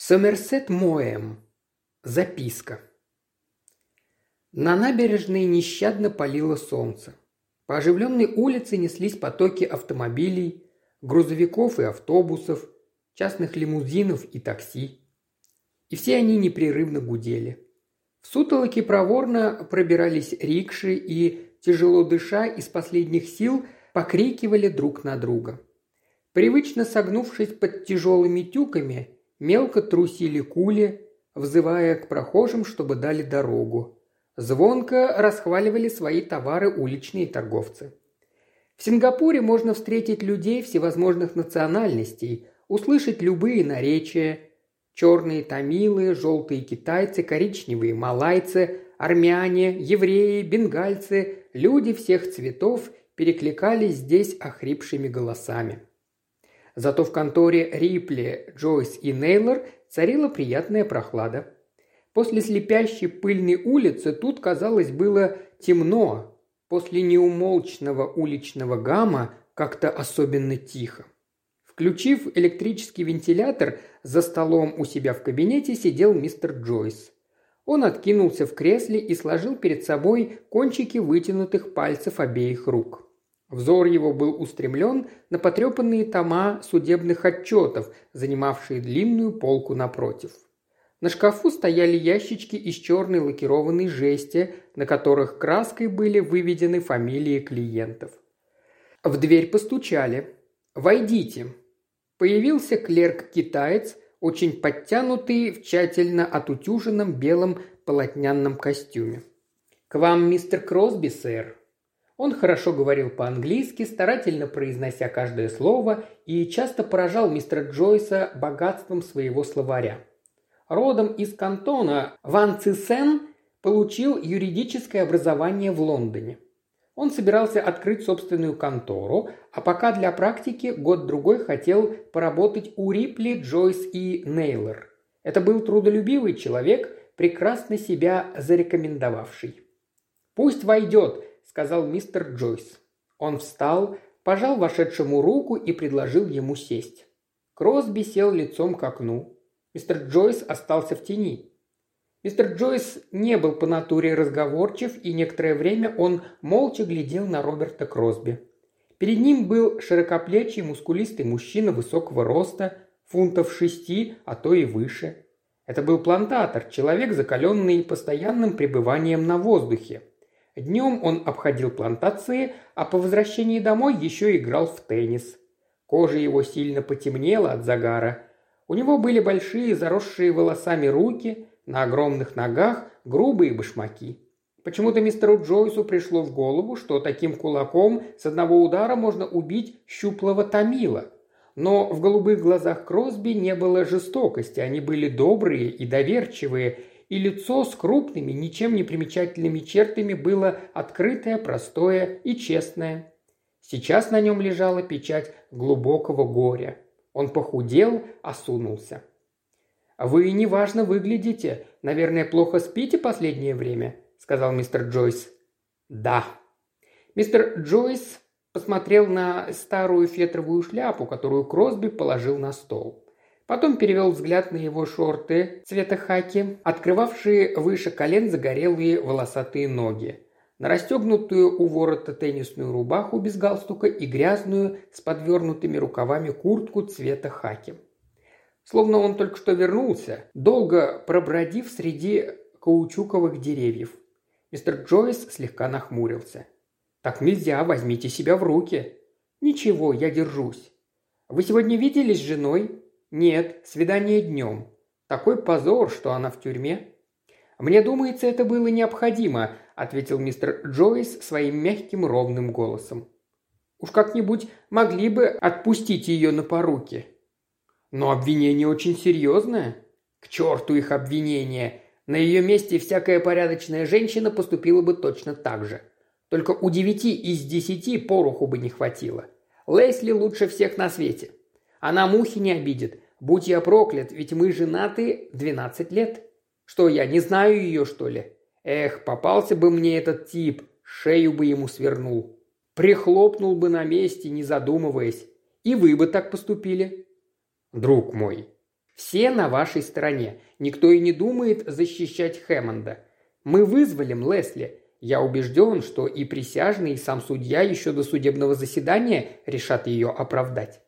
Сомерсет Моэм. Записка. На набережной нещадно палило солнце. По оживленной улице неслись потоки автомобилей, грузовиков и автобусов, частных лимузинов и такси. И все они непрерывно гудели. В сутолоке проворно пробирались рикши и, тяжело дыша, из последних сил покрикивали друг на друга. Привычно согнувшись под тяжелыми тюками – Мелко трусили кули, взывая к прохожим, чтобы дали дорогу. Звонко расхваливали свои товары уличные торговцы. В Сингапуре можно встретить людей всевозможных национальностей, услышать любые наречия. Черные тамилы, желтые китайцы, коричневые малайцы, армяне, евреи, бенгальцы, люди всех цветов перекликались здесь охрипшими голосами. Зато в конторе Рипли, Джойс и Нейлор царила приятная прохлада. После слепящей пыльной улицы тут, казалось, было темно. После неумолчного уличного гамма как-то особенно тихо. Включив электрический вентилятор, за столом у себя в кабинете сидел мистер Джойс. Он откинулся в кресле и сложил перед собой кончики вытянутых пальцев обеих рук. Взор его был устремлен на потрепанные тома судебных отчетов, занимавшие длинную полку напротив. На шкафу стояли ящички из черной лакированной жести, на которых краской были выведены фамилии клиентов. В дверь постучали. «Войдите». Появился клерк-китаец, очень подтянутый в тщательно отутюженном белом полотняном костюме. «К вам мистер Кросби, сэр», он хорошо говорил по-английски, старательно произнося каждое слово и часто поражал мистера Джойса богатством своего словаря. Родом из кантона Ван Цисен получил юридическое образование в Лондоне. Он собирался открыть собственную контору, а пока для практики год-другой хотел поработать у Рипли, Джойс и Нейлор. Это был трудолюбивый человек, прекрасно себя зарекомендовавший. «Пусть войдет», сказал мистер Джойс. Он встал, пожал вошедшему руку и предложил ему сесть. Кросби сел лицом к окну. Мистер Джойс остался в тени. Мистер Джойс не был по натуре разговорчив, и некоторое время он молча глядел на Роберта Кросби. Перед ним был широкоплечий, мускулистый мужчина высокого роста, фунтов шести, а то и выше. Это был плантатор, человек, закаленный постоянным пребыванием на воздухе. Днем он обходил плантации, а по возвращении домой еще играл в теннис. Кожа его сильно потемнела от загара. У него были большие заросшие волосами руки, на огромных ногах грубые башмаки. Почему-то мистеру Джойсу пришло в голову, что таким кулаком с одного удара можно убить щуплого Томила. Но в голубых глазах Кросби не было жестокости, они были добрые и доверчивые, и лицо с крупными, ничем не примечательными чертами было открытое, простое и честное. Сейчас на нем лежала печать глубокого горя. Он похудел, осунулся. «Вы неважно выглядите. Наверное, плохо спите последнее время», – сказал мистер Джойс. «Да». Мистер Джойс посмотрел на старую фетровую шляпу, которую Кросби положил на стол. Потом перевел взгляд на его шорты цвета хаки, открывавшие выше колен загорелые волосатые ноги, на расстегнутую у ворота теннисную рубаху без галстука и грязную с подвернутыми рукавами куртку цвета хаки. Словно он только что вернулся, долго пробродив среди каучуковых деревьев. Мистер Джойс слегка нахмурился. «Так нельзя, возьмите себя в руки». «Ничего, я держусь». «Вы сегодня виделись с женой?» «Нет, свидание днем. Такой позор, что она в тюрьме». «Мне думается, это было необходимо», – ответил мистер Джойс своим мягким ровным голосом. «Уж как-нибудь могли бы отпустить ее на поруки». «Но обвинение очень серьезное». «К черту их обвинение! На ее месте всякая порядочная женщина поступила бы точно так же. Только у девяти из десяти пороху бы не хватило. Лесли лучше всех на свете. Она мухи не обидит. Будь я проклят, ведь мы женаты двенадцать лет. Что я, не знаю ее, что ли? Эх, попался бы мне этот тип, шею бы ему свернул. Прихлопнул бы на месте, не задумываясь. И вы бы так поступили. Друг мой, Все на вашей стороне. Никто и не думает защищать Хэммонда. Мы вызволим Лесли. Я убежден, что и присяжный, и сам судья еще до судебного заседания решат ее оправдать.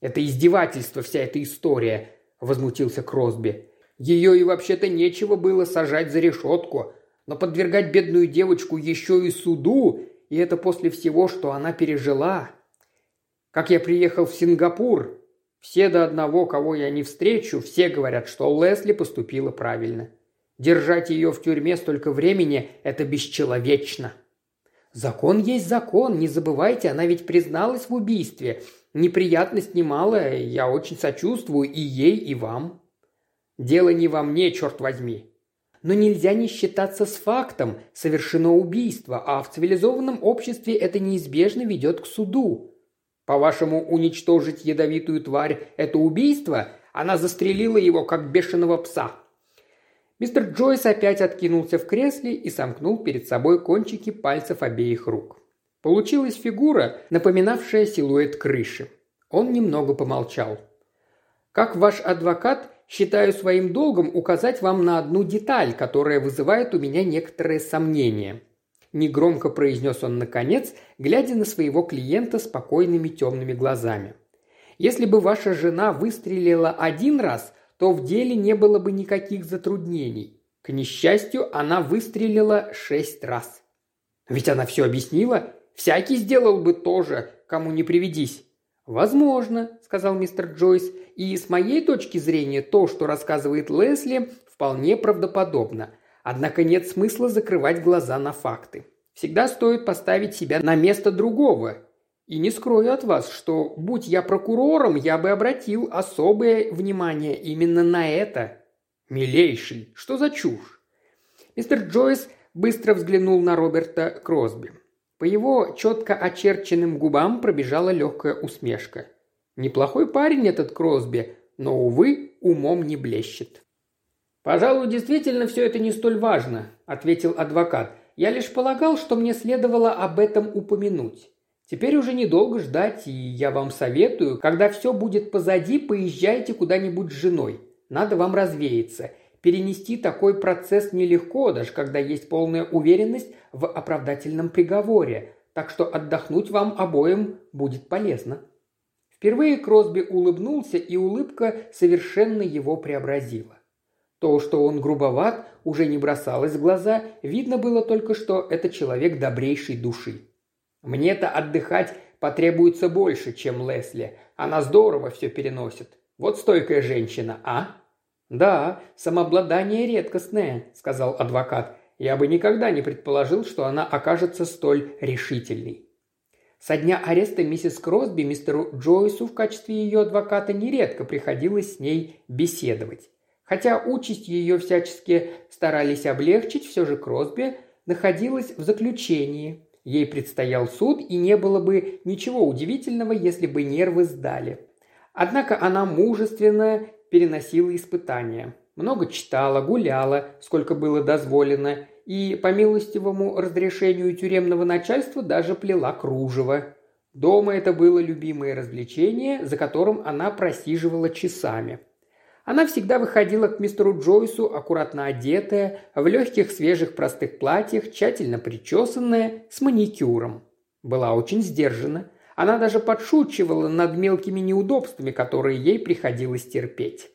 «Это издевательство, вся эта история», – возмутился Кросби. «Ее и вообще-то нечего было сажать за решетку, но подвергать бедную девочку еще и суду, и это после всего, что она пережила. Как я приехал в Сингапур, все до одного, кого я не встречу, все говорят, что Лесли поступила правильно. Держать ее в тюрьме столько времени – это бесчеловечно. Закон есть закон, не забывайте, она ведь призналась в убийстве. Неприятность немалая, я очень сочувствую и ей, и вам. Дело не во мне, черт возьми. Но нельзя не считаться с фактом, совершено убийство, а в цивилизованном обществе это неизбежно ведет к суду. По-вашему, уничтожить ядовитую тварь – это убийство? Она застрелила его, как бешеного пса. Мистер Джойс опять откинулся в кресле и сомкнул перед собой кончики пальцев обеих рук. Получилась фигура, напоминавшая силуэт крыши. Он немного помолчал. «Как ваш адвокат, считаю своим долгом указать вам на одну деталь, которая вызывает у меня некоторые сомнения». Негромко произнес он наконец, глядя на своего клиента спокойными темными глазами. «Если бы ваша жена выстрелила один раз, то в деле не было бы никаких затруднений. К несчастью, она выстрелила шесть раз. Ведь она все объяснила. Всякий сделал бы то же, кому не приведись. «Возможно», – сказал мистер Джойс, – «и с моей точки зрения то, что рассказывает Лесли, вполне правдоподобно. Однако нет смысла закрывать глаза на факты. Всегда стоит поставить себя на место другого и не скрою от вас, что, будь я прокурором, я бы обратил особое внимание именно на это. Милейший, что за чушь? Мистер Джойс быстро взглянул на Роберта Кросби. По его четко очерченным губам пробежала легкая усмешка. Неплохой парень этот Кросби, но, увы, умом не блещет. «Пожалуй, действительно все это не столь важно», – ответил адвокат. «Я лишь полагал, что мне следовало об этом упомянуть. Теперь уже недолго ждать, и я вам советую, когда все будет позади, поезжайте куда-нибудь с женой. Надо вам развеяться. Перенести такой процесс нелегко, даже когда есть полная уверенность в оправдательном приговоре, так что отдохнуть вам обоим будет полезно. Впервые Кросби улыбнулся, и улыбка совершенно его преобразила. То, что он грубоват, уже не бросалось в глаза, видно было только, что это человек добрейшей души. Мне-то отдыхать потребуется больше, чем Лесли. Она здорово все переносит. Вот стойкая женщина, а?» «Да, самообладание редкостное», – сказал адвокат. «Я бы никогда не предположил, что она окажется столь решительной». Со дня ареста миссис Кросби мистеру Джойсу в качестве ее адвоката нередко приходилось с ней беседовать. Хотя участь ее всячески старались облегчить, все же Кросби находилась в заключении, Ей предстоял суд, и не было бы ничего удивительного, если бы нервы сдали. Однако она мужественно переносила испытания. Много читала, гуляла, сколько было дозволено, и по милостивому разрешению тюремного начальства даже плела кружево. Дома это было любимое развлечение, за которым она просиживала часами – она всегда выходила к мистеру Джойсу, аккуратно одетая, в легких свежих простых платьях, тщательно причесанная, с маникюром. Была очень сдержана. Она даже подшучивала над мелкими неудобствами, которые ей приходилось терпеть.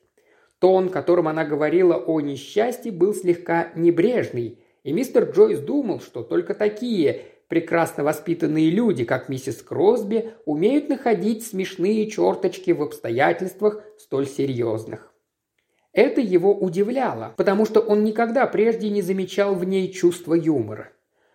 Тон, которым она говорила о несчастье, был слегка небрежный, и мистер Джойс думал, что только такие прекрасно воспитанные люди, как миссис Кросби, умеют находить смешные черточки в обстоятельствах столь серьезных. Это его удивляло, потому что он никогда прежде не замечал в ней чувства юмора.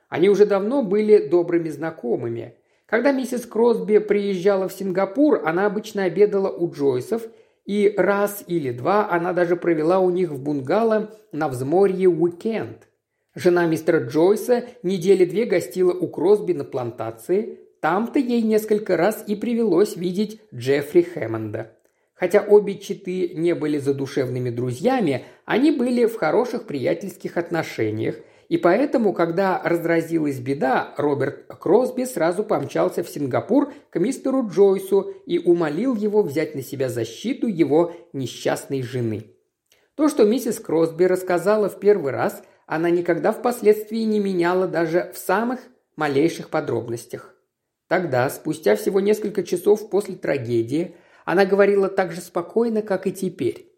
Они уже давно были добрыми знакомыми. Когда миссис Кросби приезжала в Сингапур, она обычно обедала у Джойсов, и раз или два она даже провела у них в бунгало на взморье уикенд. Жена мистера Джойса недели две гостила у Кросби на плантации. Там-то ей несколько раз и привелось видеть Джеффри Хэммонда. Хотя обе читы не были задушевными друзьями, они были в хороших приятельских отношениях, и поэтому, когда разразилась беда, Роберт Кросби сразу помчался в Сингапур к мистеру Джойсу и умолил его взять на себя защиту его несчастной жены. То, что миссис Кросби рассказала в первый раз, она никогда впоследствии не меняла даже в самых малейших подробностях. Тогда, спустя всего несколько часов после трагедии, она говорила так же спокойно, как и теперь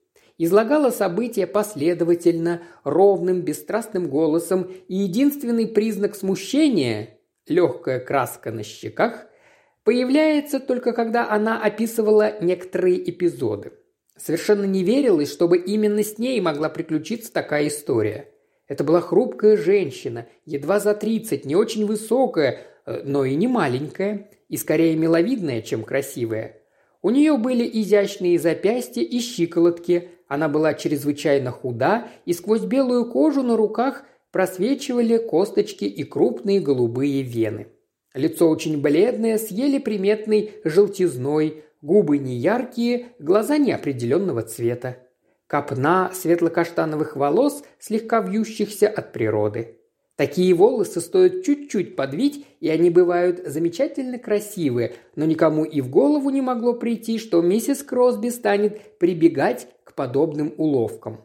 излагала события последовательно, ровным, бесстрастным голосом, и единственный признак смущения – легкая краска на щеках – появляется только когда она описывала некоторые эпизоды. Совершенно не верилось, чтобы именно с ней могла приключиться такая история. Это была хрупкая женщина, едва за тридцать, не очень высокая, э, но и не маленькая, и скорее миловидная, чем красивая. У нее были изящные запястья и щиколотки, она была чрезвычайно худа, и сквозь белую кожу на руках просвечивали косточки и крупные голубые вены. Лицо очень бледное, с еле приметной желтизной, губы неяркие, глаза неопределенного цвета. Копна светло-каштановых волос, слегка вьющихся от природы. Такие волосы стоят чуть-чуть подвить, и они бывают замечательно красивые, но никому и в голову не могло прийти, что миссис Кросби станет прибегать к подобным уловкам.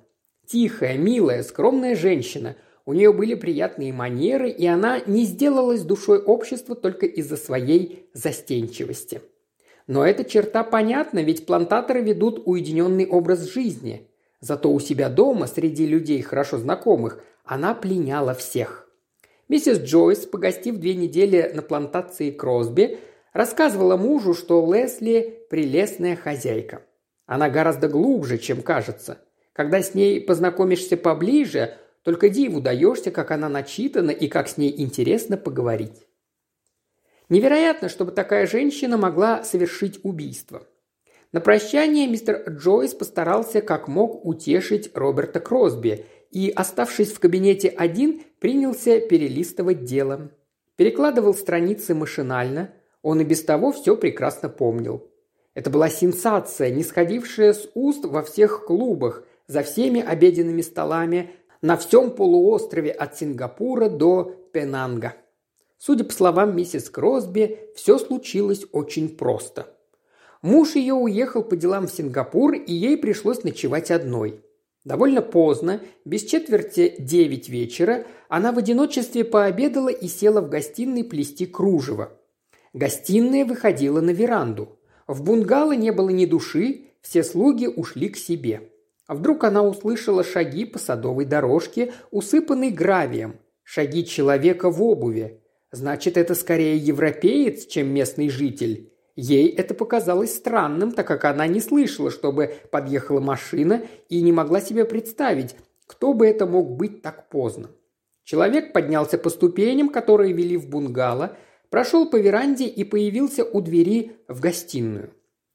Тихая, милая, скромная женщина. У нее были приятные манеры, и она не сделалась душой общества только из-за своей застенчивости. Но эта черта понятна, ведь плантаторы ведут уединенный образ жизни. Зато у себя дома, среди людей хорошо знакомых, она пленяла всех. Миссис Джойс, погостив две недели на плантации Кросби, рассказывала мужу, что Лесли – прелестная хозяйка. Она гораздо глубже, чем кажется. Когда с ней познакомишься поближе, только диву даешься, как она начитана и как с ней интересно поговорить. Невероятно, чтобы такая женщина могла совершить убийство. На прощание мистер Джойс постарался как мог утешить Роберта Кросби и, оставшись в кабинете один, принялся перелистывать дело. Перекладывал страницы машинально, он и без того все прекрасно помнил. Это была сенсация, не сходившая с уст во всех клубах, за всеми обеденными столами, на всем полуострове от Сингапура до Пенанга. Судя по словам миссис Кросби, все случилось очень просто. Муж ее уехал по делам в Сингапур, и ей пришлось ночевать одной. Довольно поздно, без четверти девять вечера, она в одиночестве пообедала и села в гостиной плести кружево. Гостиная выходила на веранду. В бунгало не было ни души, все слуги ушли к себе. А вдруг она услышала шаги по садовой дорожке, усыпанной гравием, шаги человека в обуви. Значит, это скорее европеец, чем местный житель. Ей это показалось странным, так как она не слышала, чтобы подъехала машина и не могла себе представить, кто бы это мог быть так поздно. Человек поднялся по ступеням, которые вели в бунгало, прошел по веранде и появился у двери в гостиную.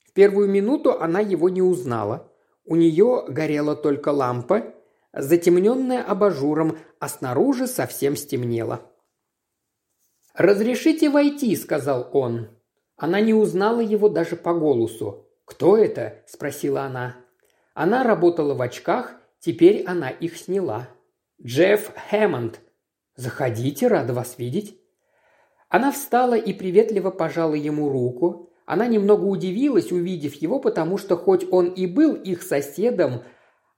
В первую минуту она его не узнала. У нее горела только лампа, затемненная абажуром, а снаружи совсем стемнело. «Разрешите войти», — сказал он. Она не узнала его даже по голосу. «Кто это?» – спросила она. Она работала в очках, теперь она их сняла. «Джефф Хэммонд». «Заходите, рада вас видеть». Она встала и приветливо пожала ему руку. Она немного удивилась, увидев его, потому что хоть он и был их соседом,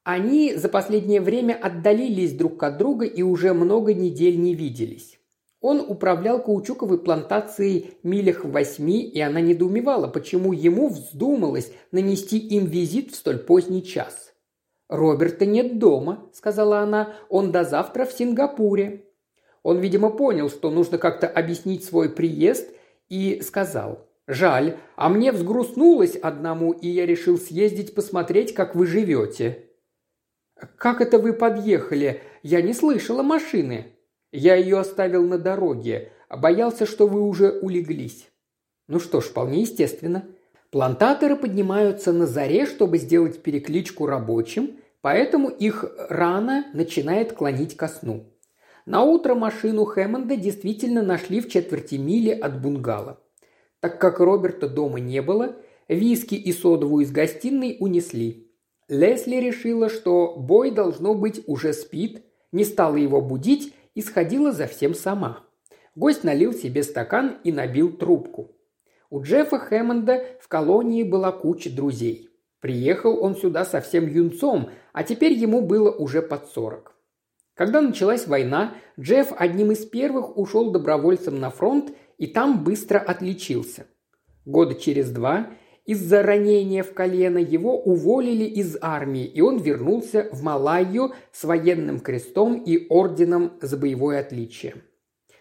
они за последнее время отдалились друг от друга и уже много недель не виделись. Он управлял каучуковой плантацией милях в восьми, и она недоумевала, почему ему вздумалось нанести им визит в столь поздний час. «Роберта нет дома», – сказала она, – «он до завтра в Сингапуре». Он, видимо, понял, что нужно как-то объяснить свой приезд, и сказал, «Жаль, а мне взгрустнулось одному, и я решил съездить посмотреть, как вы живете». «Как это вы подъехали? Я не слышала машины», я ее оставил на дороге, боялся, что вы уже улеглись. Ну что ж, вполне естественно. Плантаторы поднимаются на заре, чтобы сделать перекличку рабочим, поэтому их рано начинает клонить ко сну. На утро машину Хэммонда действительно нашли в четверти мили от бунгало. Так как Роберта дома не было, виски и содовую из гостиной унесли. Лесли решила, что Бой, должно быть, уже спит, не стала его будить и сходила за всем сама. Гость налил себе стакан и набил трубку. У Джеффа Хэммонда в колонии была куча друзей. Приехал он сюда совсем юнцом, а теперь ему было уже под сорок. Когда началась война, Джефф одним из первых ушел добровольцем на фронт и там быстро отличился. Года через два из-за ранения в колено его уволили из армии, и он вернулся в Малайю с военным крестом и орденом за боевое отличие.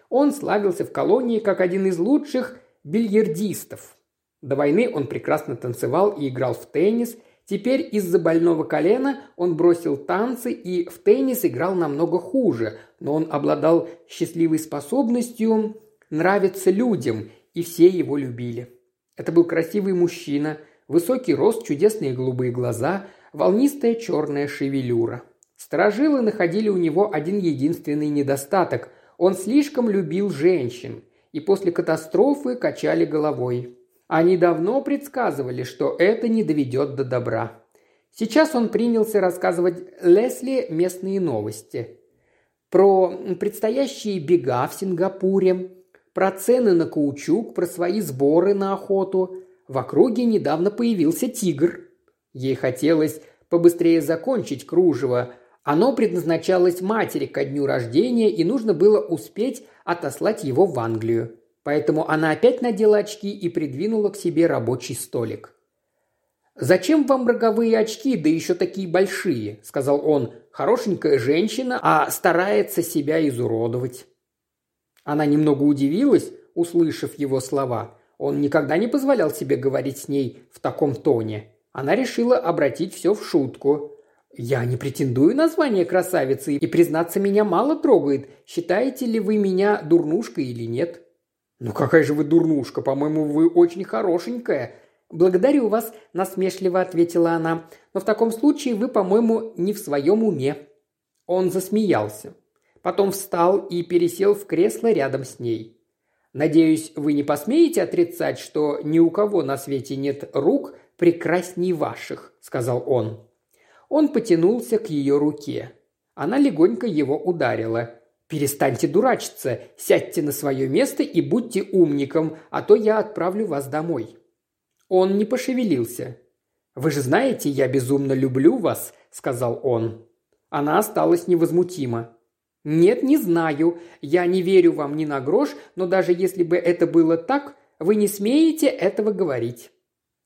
Он славился в колонии как один из лучших бильярдистов. До войны он прекрасно танцевал и играл в теннис. Теперь из-за больного колена он бросил танцы и в теннис играл намного хуже, но он обладал счастливой способностью нравиться людям, и все его любили. Это был красивый мужчина, высокий рост, чудесные голубые глаза, волнистая черная шевелюра. Сторожилы находили у него один единственный недостаток – он слишком любил женщин, и после катастрофы качали головой. Они давно предсказывали, что это не доведет до добра. Сейчас он принялся рассказывать Лесли местные новости. Про предстоящие бега в Сингапуре, про цены на каучук, про свои сборы на охоту. В округе недавно появился тигр. Ей хотелось побыстрее закончить кружево. Оно предназначалось матери ко дню рождения, и нужно было успеть отослать его в Англию. Поэтому она опять надела очки и придвинула к себе рабочий столик. «Зачем вам роговые очки, да еще такие большие?» – сказал он. «Хорошенькая женщина, а старается себя изуродовать». Она немного удивилась, услышав его слова. Он никогда не позволял себе говорить с ней в таком тоне. Она решила обратить все в шутку. «Я не претендую на звание красавицы, и, признаться, меня мало трогает. Считаете ли вы меня дурнушкой или нет?» «Ну какая же вы дурнушка? По-моему, вы очень хорошенькая». «Благодарю вас», – насмешливо ответила она. «Но в таком случае вы, по-моему, не в своем уме». Он засмеялся. Потом встал и пересел в кресло рядом с ней. «Надеюсь, вы не посмеете отрицать, что ни у кого на свете нет рук прекрасней ваших», – сказал он. Он потянулся к ее руке. Она легонько его ударила. «Перестаньте дурачиться, сядьте на свое место и будьте умником, а то я отправлю вас домой». Он не пошевелился. «Вы же знаете, я безумно люблю вас», – сказал он. Она осталась невозмутима. «Нет, не знаю. Я не верю вам ни на грош, но даже если бы это было так, вы не смеете этого говорить».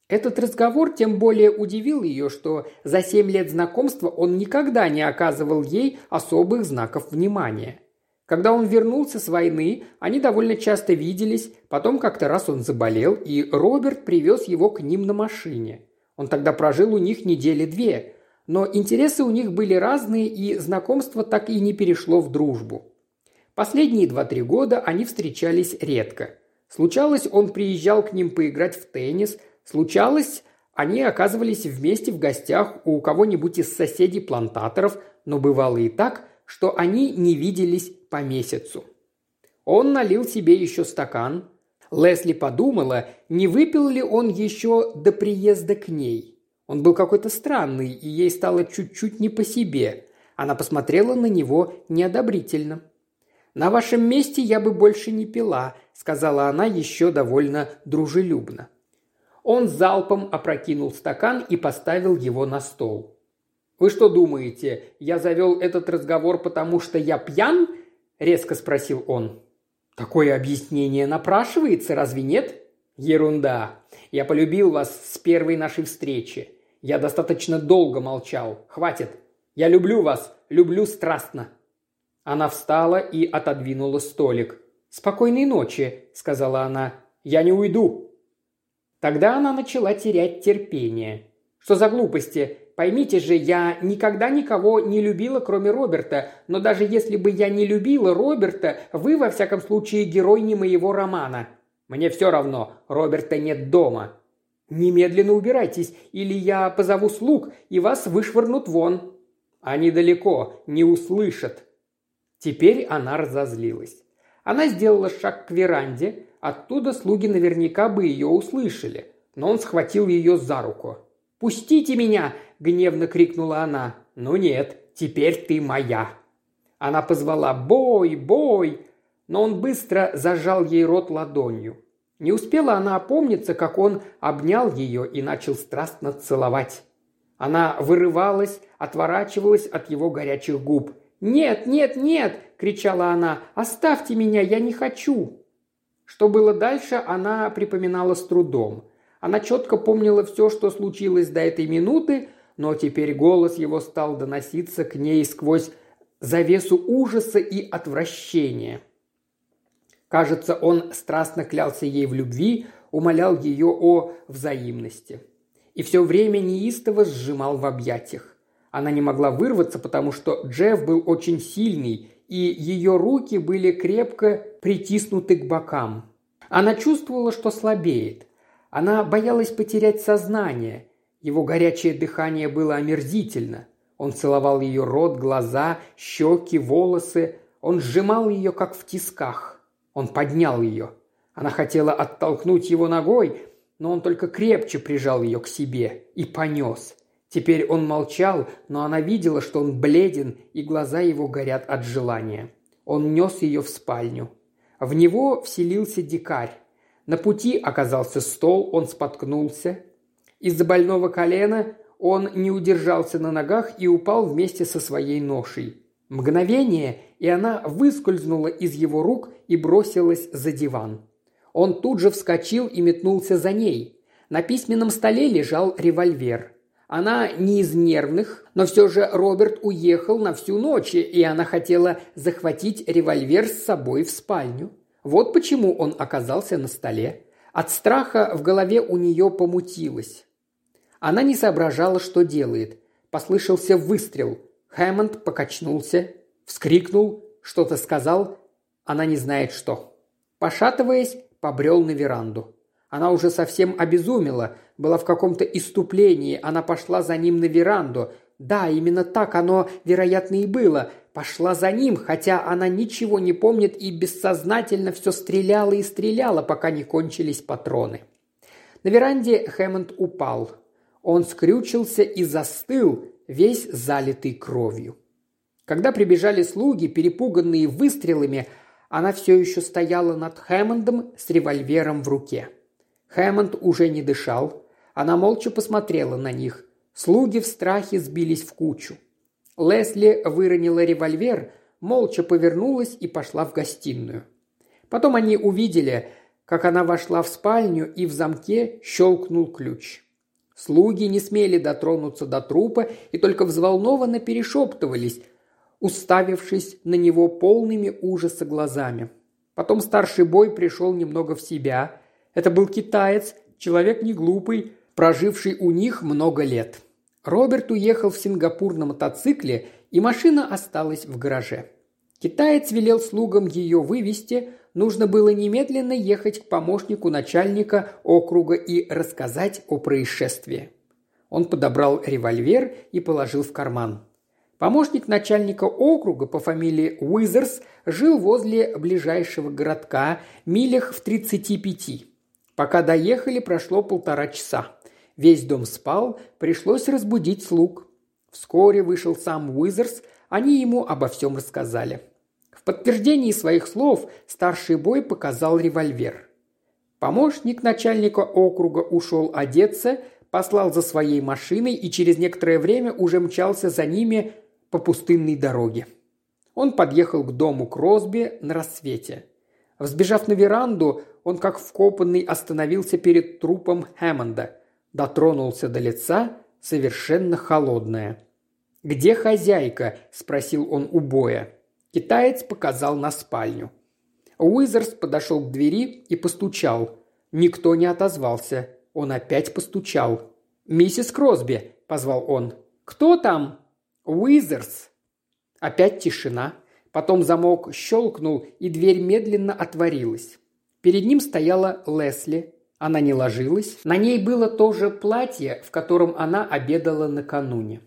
Этот разговор тем более удивил ее, что за семь лет знакомства он никогда не оказывал ей особых знаков внимания. Когда он вернулся с войны, они довольно часто виделись, потом как-то раз он заболел, и Роберт привез его к ним на машине. Он тогда прожил у них недели две, но интересы у них были разные, и знакомство так и не перешло в дружбу. Последние два-три года они встречались редко. Случалось, он приезжал к ним поиграть в теннис, случалось, они оказывались вместе в гостях у кого-нибудь из соседей-плантаторов, но бывало и так, что они не виделись по месяцу. Он налил себе еще стакан. Лесли подумала, не выпил ли он еще до приезда к ней – он был какой-то странный, и ей стало чуть-чуть не по себе. Она посмотрела на него неодобрительно. «На вашем месте я бы больше не пила», – сказала она еще довольно дружелюбно. Он залпом опрокинул стакан и поставил его на стол. «Вы что думаете, я завел этот разговор, потому что я пьян?» – резко спросил он. «Такое объяснение напрашивается, разве нет?» «Ерунда. Я полюбил вас с первой нашей встречи. Я достаточно долго молчал. Хватит. Я люблю вас. Люблю страстно». Она встала и отодвинула столик. «Спокойной ночи», — сказала она. «Я не уйду». Тогда она начала терять терпение. «Что за глупости? Поймите же, я никогда никого не любила, кроме Роберта, но даже если бы я не любила Роберта, вы, во всяком случае, герой не моего романа. Мне все равно, Роберта нет дома. «Немедленно убирайтесь, или я позову слуг, и вас вышвырнут вон». «Они далеко, не услышат». Теперь она разозлилась. Она сделала шаг к веранде, оттуда слуги наверняка бы ее услышали, но он схватил ее за руку. «Пустите меня!» – гневно крикнула она. «Ну нет, теперь ты моя». Она позвала «Бой! Бой!», но он быстро зажал ей рот ладонью. Не успела она опомниться, как он обнял ее и начал страстно целовать. Она вырывалась, отворачивалась от его горячих губ. «Нет, нет, нет!» – кричала она. «Оставьте меня, я не хочу!» Что было дальше, она припоминала с трудом. Она четко помнила все, что случилось до этой минуты, но теперь голос его стал доноситься к ней сквозь завесу ужаса и отвращения. Кажется, он страстно клялся ей в любви, умолял ее о взаимности. И все время неистово сжимал в объятиях. Она не могла вырваться, потому что Джефф был очень сильный, и ее руки были крепко притиснуты к бокам. Она чувствовала, что слабеет. Она боялась потерять сознание. Его горячее дыхание было омерзительно. Он целовал ее рот, глаза, щеки, волосы. Он сжимал ее, как в тисках. Он поднял ее. Она хотела оттолкнуть его ногой, но он только крепче прижал ее к себе и понес. Теперь он молчал, но она видела, что он бледен, и глаза его горят от желания. Он нес ее в спальню. В него вселился дикарь. На пути оказался стол, он споткнулся. Из-за больного колена он не удержался на ногах и упал вместе со своей ношей. Мгновение, и она выскользнула из его рук и бросилась за диван. Он тут же вскочил и метнулся за ней. На письменном столе лежал револьвер. Она не из нервных, но все же Роберт уехал на всю ночь, и она хотела захватить револьвер с собой в спальню. Вот почему он оказался на столе. От страха в голове у нее помутилось. Она не соображала, что делает. Послышался выстрел. Хэммонд покачнулся, вскрикнул, что-то сказал. Она не знает что. Пошатываясь, побрел на веранду. Она уже совсем обезумела, была в каком-то иступлении. Она пошла за ним на веранду. Да, именно так оно, вероятно, и было. Пошла за ним, хотя она ничего не помнит и бессознательно все стреляла и стреляла, пока не кончились патроны. На веранде Хэммонд упал. Он скрючился и застыл, весь залитый кровью. Когда прибежали слуги, перепуганные выстрелами, она все еще стояла над Хэммондом с револьвером в руке. Хэммонд уже не дышал. Она молча посмотрела на них. Слуги в страхе сбились в кучу. Лесли выронила револьвер, молча повернулась и пошла в гостиную. Потом они увидели, как она вошла в спальню и в замке щелкнул ключ. Слуги не смели дотронуться до трупа и только взволнованно перешептывались, уставившись на него полными ужаса глазами. Потом старший бой пришел немного в себя. Это был китаец, человек не глупый, проживший у них много лет. Роберт уехал в Сингапур на мотоцикле, и машина осталась в гараже. Китаец велел слугам ее вывести, нужно было немедленно ехать к помощнику начальника округа и рассказать о происшествии. Он подобрал револьвер и положил в карман. Помощник начальника округа по фамилии Уизерс жил возле ближайшего городка, милях в 35. Пока доехали, прошло полтора часа. Весь дом спал, пришлось разбудить слуг. Вскоре вышел сам Уизерс, они ему обо всем рассказали. Подтверждении своих слов старший бой показал револьвер. Помощник начальника округа ушел одеться, послал за своей машиной и через некоторое время уже мчался за ними по пустынной дороге. Он подъехал к дому Кросби на рассвете. Взбежав на веранду, он как вкопанный остановился перед трупом Хэммонда. Дотронулся до лица, совершенно холодное. «Где хозяйка?» – спросил он у боя. Китаец показал на спальню. Уизерс подошел к двери и постучал. Никто не отозвался. Он опять постучал. «Миссис Кросби», – позвал он. «Кто там?» «Уизерс!» Опять тишина. Потом замок щелкнул, и дверь медленно отворилась. Перед ним стояла Лесли. Она не ложилась. На ней было то же платье, в котором она обедала накануне.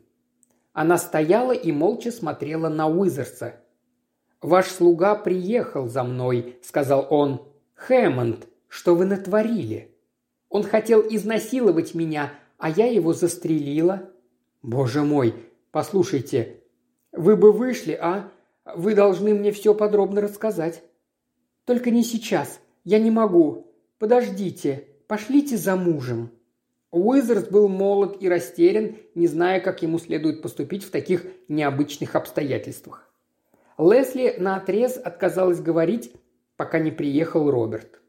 Она стояла и молча смотрела на Уизерса. «Ваш слуга приехал за мной», — сказал он. «Хэммонд, что вы натворили?» «Он хотел изнасиловать меня, а я его застрелила». «Боже мой, Послушайте, вы бы вышли, а? Вы должны мне все подробно рассказать». «Только не сейчас. Я не могу. Подождите. Пошлите за мужем». Уизерс был молод и растерян, не зная, как ему следует поступить в таких необычных обстоятельствах. Лесли наотрез отказалась говорить, пока не приехал Роберт.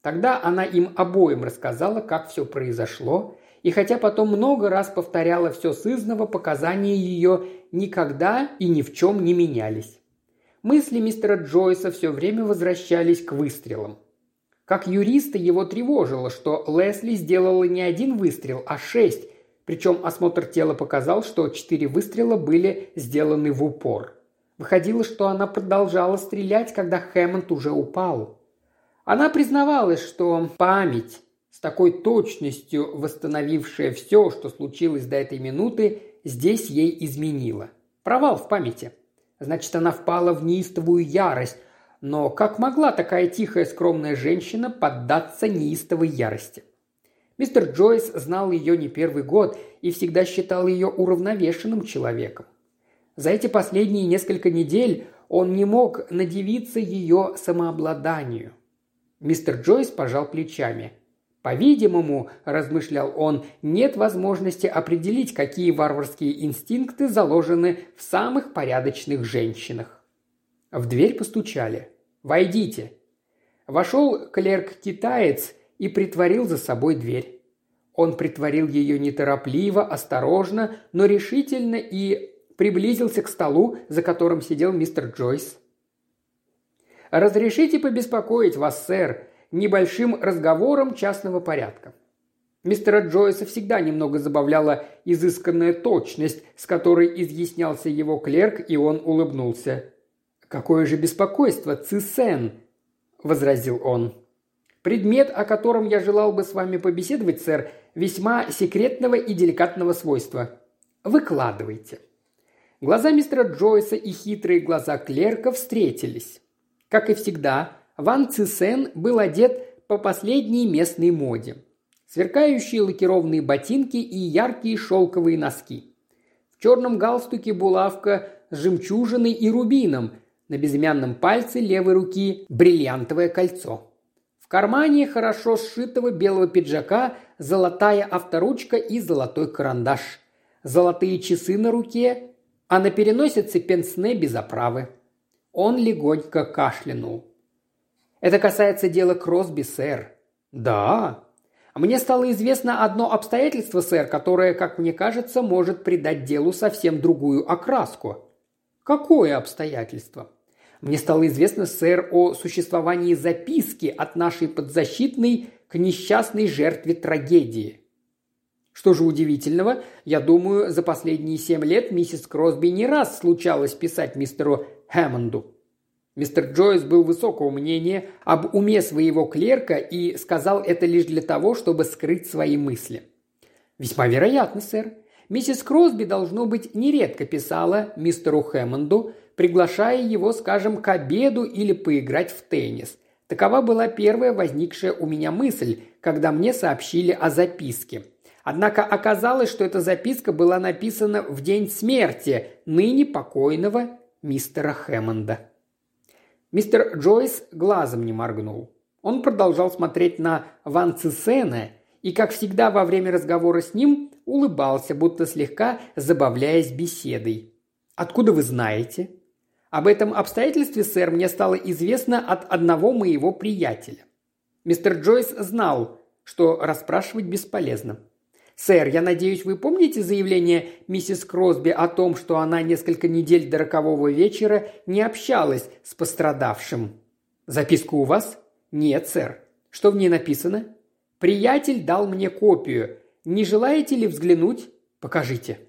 Тогда она им обоим рассказала, как все произошло, и хотя потом много раз повторяла все сызново, показания ее никогда и ни в чем не менялись. Мысли мистера Джойса все время возвращались к выстрелам. Как юриста его тревожило, что Лесли сделала не один выстрел, а шесть, причем осмотр тела показал, что четыре выстрела были сделаны в упор. Выходило, что она продолжала стрелять, когда Хэммонд уже упал. Она признавалась, что память, с такой точностью восстановившая все, что случилось до этой минуты, здесь ей изменила. Провал в памяти. Значит, она впала в неистовую ярость. Но как могла такая тихая, скромная женщина поддаться неистовой ярости? Мистер Джойс знал ее не первый год и всегда считал ее уравновешенным человеком. За эти последние несколько недель он не мог надевиться ее самообладанию. Мистер Джойс пожал плечами. По-видимому, размышлял он, нет возможности определить, какие варварские инстинкты заложены в самых порядочных женщинах. В дверь постучали. «Войдите». Вошел клерк-китаец и притворил за собой дверь. Он притворил ее неторопливо, осторожно, но решительно и приблизился к столу, за которым сидел мистер Джойс. «Разрешите побеспокоить вас, сэр, небольшим разговором частного порядка. Мистера Джойса всегда немного забавляла изысканная точность, с которой изъяснялся его клерк, и он улыбнулся. «Какое же беспокойство, Цисен!» – возразил он. «Предмет, о котором я желал бы с вами побеседовать, сэр, весьма секретного и деликатного свойства. Выкладывайте». Глаза мистера Джойса и хитрые глаза клерка встретились. Как и всегда, Ван Цисен был одет по последней местной моде. Сверкающие лакированные ботинки и яркие шелковые носки. В черном галстуке булавка с жемчужиной и рубином, на безымянном пальце левой руки бриллиантовое кольцо. В кармане хорошо сшитого белого пиджака золотая авторучка и золотой карандаш. Золотые часы на руке, а на переносице пенсне без оправы. Он легонько кашлянул. Это касается дела Кросби, сэр». «Да». «Мне стало известно одно обстоятельство, сэр, которое, как мне кажется, может придать делу совсем другую окраску». «Какое обстоятельство?» Мне стало известно, сэр, о существовании записки от нашей подзащитной к несчастной жертве трагедии. Что же удивительного, я думаю, за последние семь лет миссис Кросби не раз случалось писать мистеру Хэммонду. Мистер Джойс был высокого мнения об уме своего клерка и сказал это лишь для того, чтобы скрыть свои мысли. «Весьма вероятно, сэр. Миссис Кросби, должно быть, нередко писала мистеру Хэммонду, приглашая его, скажем, к обеду или поиграть в теннис. Такова была первая возникшая у меня мысль, когда мне сообщили о записке. Однако оказалось, что эта записка была написана в день смерти ныне покойного мистера Хэммонда. Мистер Джойс глазом не моргнул. Он продолжал смотреть на Ван Цисена и, как всегда во время разговора с ним, улыбался, будто слегка забавляясь беседой. «Откуда вы знаете?» «Об этом обстоятельстве, сэр, мне стало известно от одного моего приятеля». Мистер Джойс знал, что расспрашивать бесполезно. «Сэр, я надеюсь, вы помните заявление миссис Кросби о том, что она несколько недель до рокового вечера не общалась с пострадавшим?» «Записку у вас?» «Нет, сэр». «Что в ней написано?» «Приятель дал мне копию. Не желаете ли взглянуть?» «Покажите».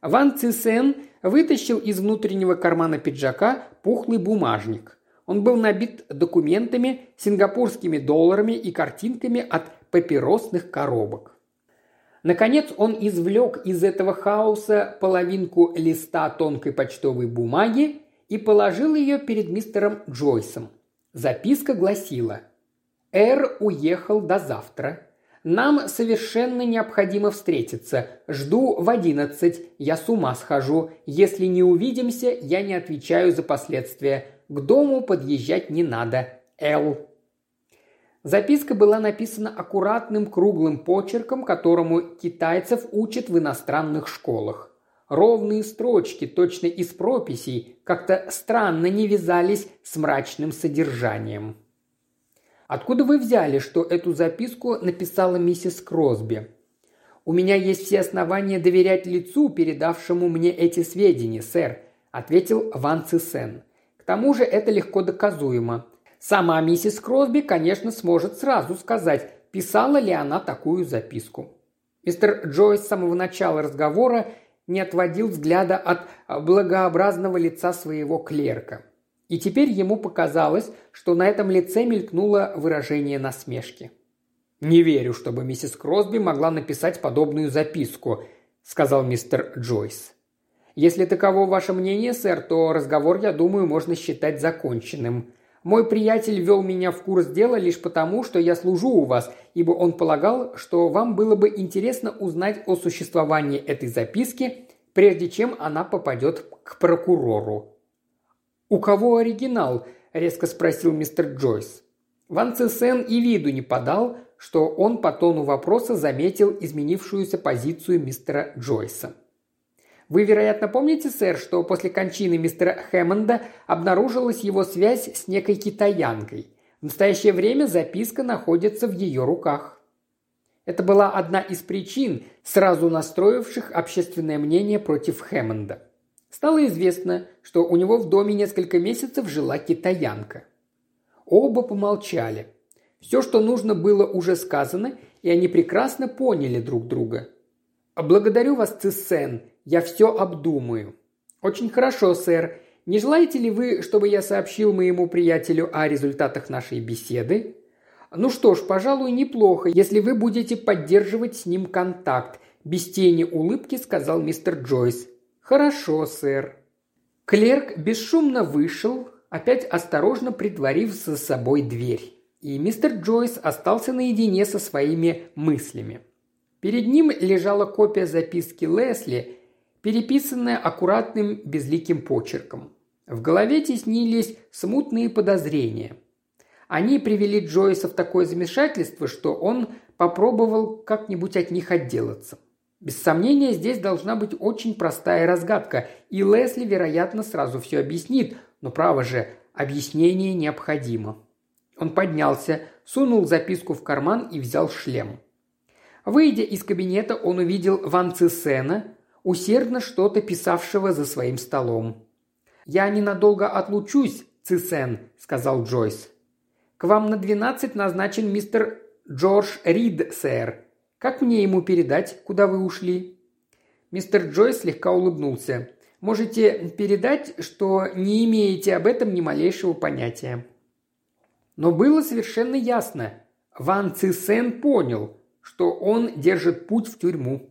Ван Цисен вытащил из внутреннего кармана пиджака пухлый бумажник. Он был набит документами, сингапурскими долларами и картинками от папиросных коробок. Наконец он извлек из этого хаоса половинку листа тонкой почтовой бумаги и положил ее перед мистером Джойсом. Записка гласила «Эр уехал до завтра. Нам совершенно необходимо встретиться. Жду в одиннадцать. Я с ума схожу. Если не увидимся, я не отвечаю за последствия. К дому подъезжать не надо. Л. Записка была написана аккуратным круглым почерком, которому китайцев учат в иностранных школах. Ровные строчки, точно из прописей, как-то странно не вязались с мрачным содержанием. Откуда вы взяли, что эту записку написала миссис Кросби? У меня есть все основания доверять лицу, передавшему мне эти сведения, сэр, ответил Ван Цисен. К тому же это легко доказуемо. Сама миссис Кросби, конечно, сможет сразу сказать, писала ли она такую записку. Мистер Джойс с самого начала разговора не отводил взгляда от благообразного лица своего клерка. И теперь ему показалось, что на этом лице мелькнуло выражение насмешки. «Не верю, чтобы миссис Кросби могла написать подобную записку», – сказал мистер Джойс. «Если таково ваше мнение, сэр, то разговор, я думаю, можно считать законченным. Мой приятель вел меня в курс дела лишь потому, что я служу у вас, ибо он полагал, что вам было бы интересно узнать о существовании этой записки, прежде чем она попадет к прокурору. «У кого оригинал?» – резко спросил мистер Джойс. Ван Цесен и виду не подал, что он по тону вопроса заметил изменившуюся позицию мистера Джойса. Вы, вероятно, помните, сэр, что после кончины мистера Хэммонда обнаружилась его связь с некой китаянкой. В настоящее время записка находится в ее руках. Это была одна из причин, сразу настроивших общественное мнение против Хэммонда. Стало известно, что у него в доме несколько месяцев жила китаянка. Оба помолчали. Все, что нужно, было уже сказано, и они прекрасно поняли друг друга. «Благодарю вас, Циссен, я все обдумаю». «Очень хорошо, сэр. Не желаете ли вы, чтобы я сообщил моему приятелю о результатах нашей беседы?» «Ну что ж, пожалуй, неплохо, если вы будете поддерживать с ним контакт», – без тени улыбки сказал мистер Джойс. «Хорошо, сэр». Клерк бесшумно вышел, опять осторожно притворив за собой дверь. И мистер Джойс остался наедине со своими мыслями. Перед ним лежала копия записки Лесли, переписанная аккуратным безликим почерком. В голове теснились смутные подозрения. Они привели Джойса в такое замешательство, что он попробовал как-нибудь от них отделаться. Без сомнения, здесь должна быть очень простая разгадка, и Лесли, вероятно, сразу все объяснит, но, право же, объяснение необходимо. Он поднялся, сунул записку в карман и взял шлем. Выйдя из кабинета, он увидел Ван Цисена, усердно что-то писавшего за своим столом. «Я ненадолго отлучусь, Цисен», – сказал Джойс. «К вам на двенадцать назначен мистер Джордж Рид, сэр. Как мне ему передать, куда вы ушли?» Мистер Джойс слегка улыбнулся. «Можете передать, что не имеете об этом ни малейшего понятия». Но было совершенно ясно. Ван Цисен понял, что он держит путь в тюрьму.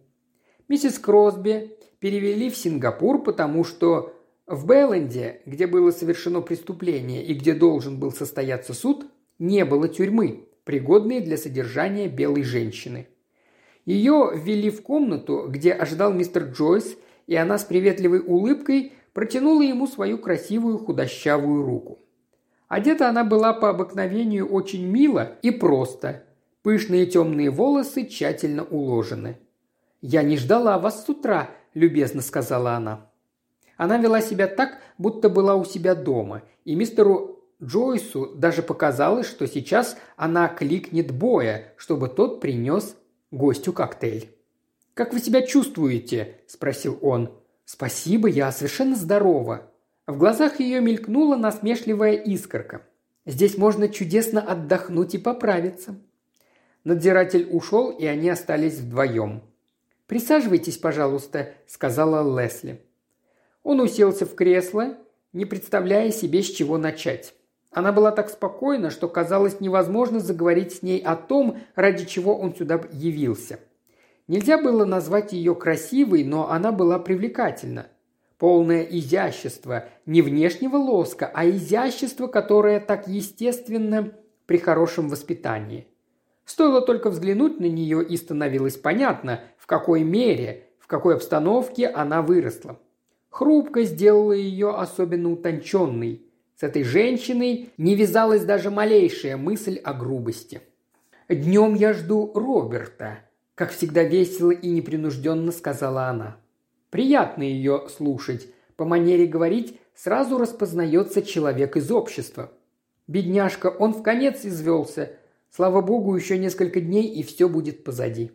Миссис Кросби перевели в Сингапур, потому что в Белленде, где было совершено преступление и где должен был состояться суд, не было тюрьмы, пригодной для содержания белой женщины. Ее ввели в комнату, где ожидал мистер Джойс, и она с приветливой улыбкой протянула ему свою красивую худощавую руку. Одета она была по обыкновению очень мило и просто. Пышные темные волосы тщательно уложены. «Я не ждала вас с утра», – любезно сказала она. Она вела себя так, будто была у себя дома, и мистеру Джойсу даже показалось, что сейчас она кликнет Боя, чтобы тот принес гостю коктейль. «Как вы себя чувствуете?» – спросил он. «Спасибо, я совершенно здорова». В глазах ее мелькнула насмешливая искорка. «Здесь можно чудесно отдохнуть и поправиться». Надзиратель ушел, и они остались вдвоем. «Присаживайтесь, пожалуйста», – сказала Лесли. Он уселся в кресло, не представляя себе, с чего начать. Она была так спокойна, что казалось невозможно заговорить с ней о том, ради чего он сюда явился. Нельзя было назвать ее красивой, но она была привлекательна. Полное изящество, не внешнего лоска, а изящество, которое так естественно при хорошем воспитании. Стоило только взглянуть на нее, и становилось понятно, в какой мере, в какой обстановке она выросла. Хрупкость сделала ее особенно утонченной. С этой женщиной не вязалась даже малейшая мысль о грубости. «Днем я жду Роберта», – как всегда весело и непринужденно сказала она. Приятно ее слушать. По манере говорить сразу распознается человек из общества. Бедняжка, он в конец извелся. Слава богу, еще несколько дней, и все будет позади.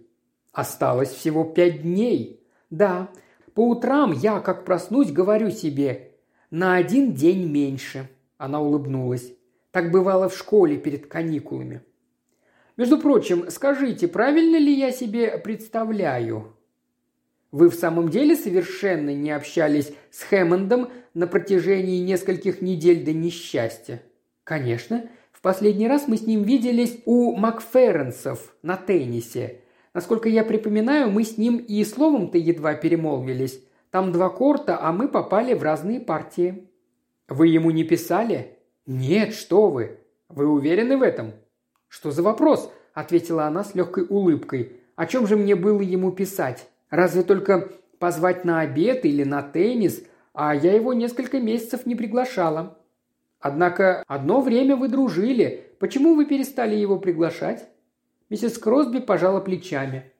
Осталось всего пять дней. Да, по утрам я, как проснусь, говорю себе «на один день меньше». Она улыбнулась. Так бывало в школе перед каникулами. Между прочим, скажите, правильно ли я себе представляю? Вы в самом деле совершенно не общались с Хэммондом на протяжении нескольких недель до несчастья? Конечно. Последний раз мы с ним виделись у Макференсов на теннисе. Насколько я припоминаю, мы с ним и словом-то едва перемолвились. Там два корта, а мы попали в разные партии». «Вы ему не писали?» «Нет, что вы. Вы уверены в этом?» «Что за вопрос?» – ответила она с легкой улыбкой. «О чем же мне было ему писать? Разве только позвать на обед или на теннис, а я его несколько месяцев не приглашала. Однако одно время вы дружили. Почему вы перестали его приглашать?» Миссис Кросби пожала плечами.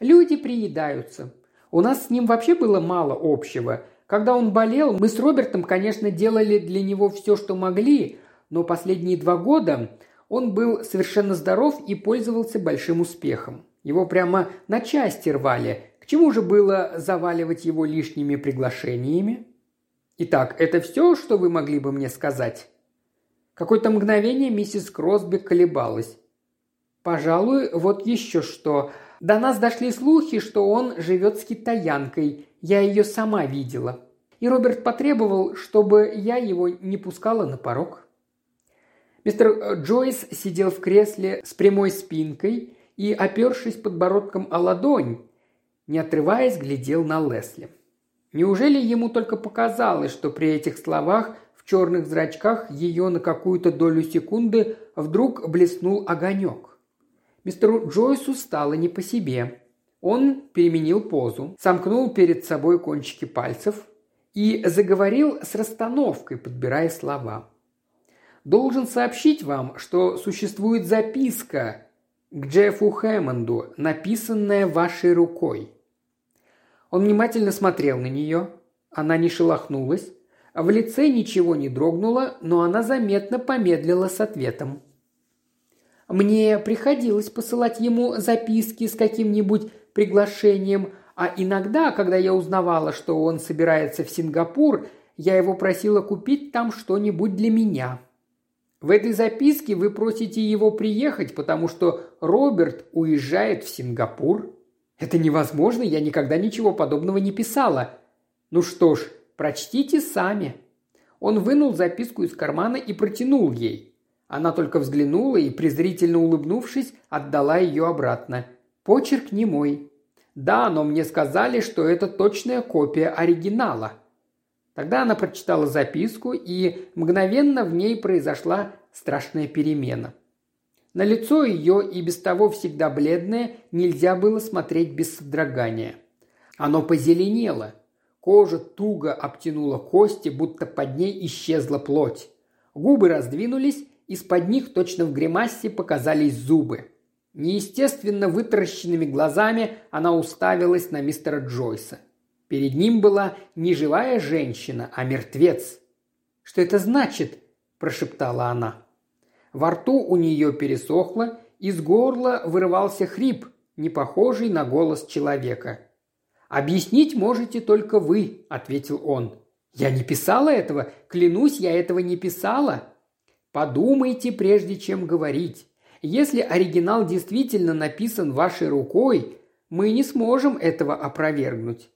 «Люди приедаются. У нас с ним вообще было мало общего. Когда он болел, мы с Робертом, конечно, делали для него все, что могли, но последние два года он был совершенно здоров и пользовался большим успехом. Его прямо на части рвали. К чему же было заваливать его лишними приглашениями? Итак, это все, что вы могли бы мне сказать?» Какое-то мгновение миссис Кросби колебалась. Пожалуй, вот еще что. До нас дошли слухи, что он живет с китаянкой. Я ее сама видела. И Роберт потребовал, чтобы я его не пускала на порог. Мистер э, Джойс сидел в кресле с прямой спинкой и, опершись подбородком о ладонь, не отрываясь, глядел на Лесли. Неужели ему только показалось, что при этих словах в черных зрачках ее на какую-то долю секунды вдруг блеснул огонек? Мистеру Джойсу стало не по себе. Он переменил позу, сомкнул перед собой кончики пальцев и заговорил с расстановкой, подбирая слова. «Должен сообщить вам, что существует записка к Джеффу Хэммонду, написанная вашей рукой». Он внимательно смотрел на нее. Она не шелохнулась. В лице ничего не дрогнуло, но она заметно помедлила с ответом. Мне приходилось посылать ему записки с каким-нибудь приглашением, а иногда, когда я узнавала, что он собирается в Сингапур, я его просила купить там что-нибудь для меня. В этой записке вы просите его приехать, потому что Роберт уезжает в Сингапур. Это невозможно, я никогда ничего подобного не писала. Ну что ж, прочтите сами. Он вынул записку из кармана и протянул ей. Она только взглянула и, презрительно улыбнувшись, отдала ее обратно. «Почерк не мой». «Да, но мне сказали, что это точная копия оригинала». Тогда она прочитала записку, и мгновенно в ней произошла страшная перемена. На лицо ее, и без того всегда бледное, нельзя было смотреть без содрогания. Оно позеленело. Кожа туго обтянула кости, будто под ней исчезла плоть. Губы раздвинулись, из-под них точно в гримасе показались зубы. Неестественно вытаращенными глазами она уставилась на мистера Джойса. Перед ним была не живая женщина, а мертвец. «Что это значит?» – прошептала она. Во рту у нее пересохло, из горла вырывался хрип, не похожий на голос человека. «Объяснить можете только вы», – ответил он. «Я не писала этого, клянусь, я этого не писала», Подумайте, прежде чем говорить. Если оригинал действительно написан вашей рукой, мы не сможем этого опровергнуть.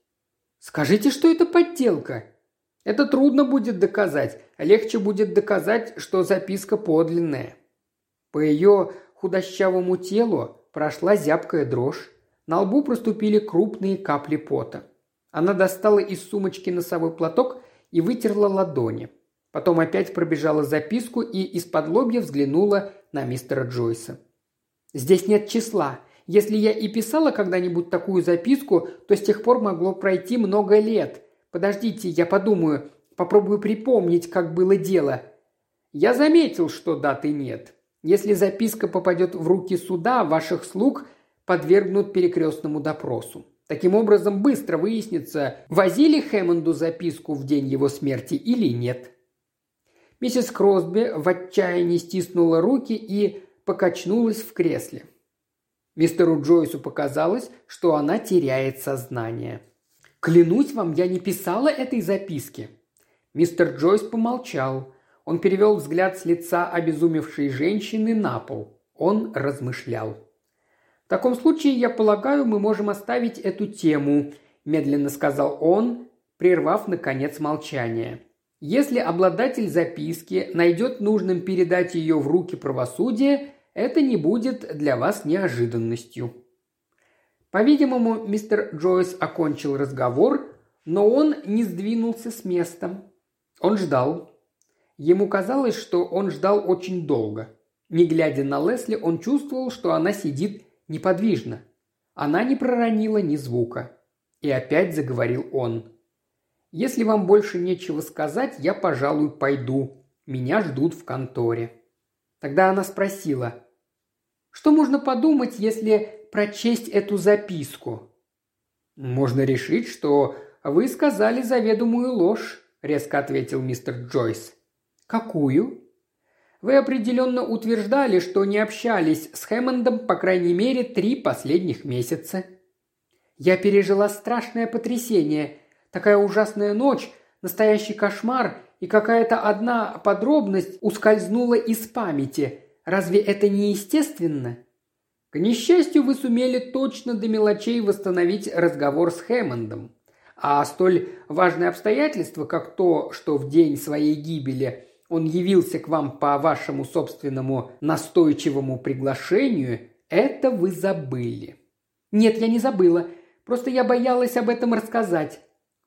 Скажите, что это подделка. Это трудно будет доказать. Легче будет доказать, что записка подлинная. По ее худощавому телу прошла зябкая дрожь. На лбу проступили крупные капли пота. Она достала из сумочки носовой платок и вытерла ладони. Потом опять пробежала записку и из-под лобья взглянула на мистера Джойса. Здесь нет числа. Если я и писала когда-нибудь такую записку, то с тех пор могло пройти много лет. Подождите, я подумаю, попробую припомнить, как было дело. Я заметил, что даты нет. Если записка попадет в руки суда, ваших слуг подвергнут перекрестному допросу. Таким образом, быстро выяснится, возили Хэммонду записку в день его смерти или нет. Миссис Кросби в отчаянии стиснула руки и покачнулась в кресле. Мистеру Джойсу показалось, что она теряет сознание. «Клянусь вам, я не писала этой записки». Мистер Джойс помолчал. Он перевел взгляд с лица обезумевшей женщины на пол. Он размышлял. «В таком случае, я полагаю, мы можем оставить эту тему», – медленно сказал он, прервав, наконец, молчание. «Если обладатель записки найдет нужным передать ее в руки правосудия, это не будет для вас неожиданностью». По-видимому, мистер Джойс окончил разговор, но он не сдвинулся с места. Он ждал. Ему казалось, что он ждал очень долго. Не глядя на Лесли, он чувствовал, что она сидит неподвижно. Она не проронила ни звука. И опять заговорил он. «Если вам больше нечего сказать, я, пожалуй, пойду. Меня ждут в конторе». Тогда она спросила, «Что можно подумать, если прочесть эту записку?» «Можно решить, что вы сказали заведомую ложь», – резко ответил мистер Джойс. «Какую?» Вы определенно утверждали, что не общались с Хэммондом по крайней мере три последних месяца. Я пережила страшное потрясение. Такая ужасная ночь, настоящий кошмар, и какая-то одна подробность ускользнула из памяти. Разве это не естественно? К несчастью, вы сумели точно до мелочей восстановить разговор с Хэммондом. А столь важное обстоятельство, как то, что в день своей гибели он явился к вам по вашему собственному настойчивому приглашению, это вы забыли. Нет, я не забыла. Просто я боялась об этом рассказать.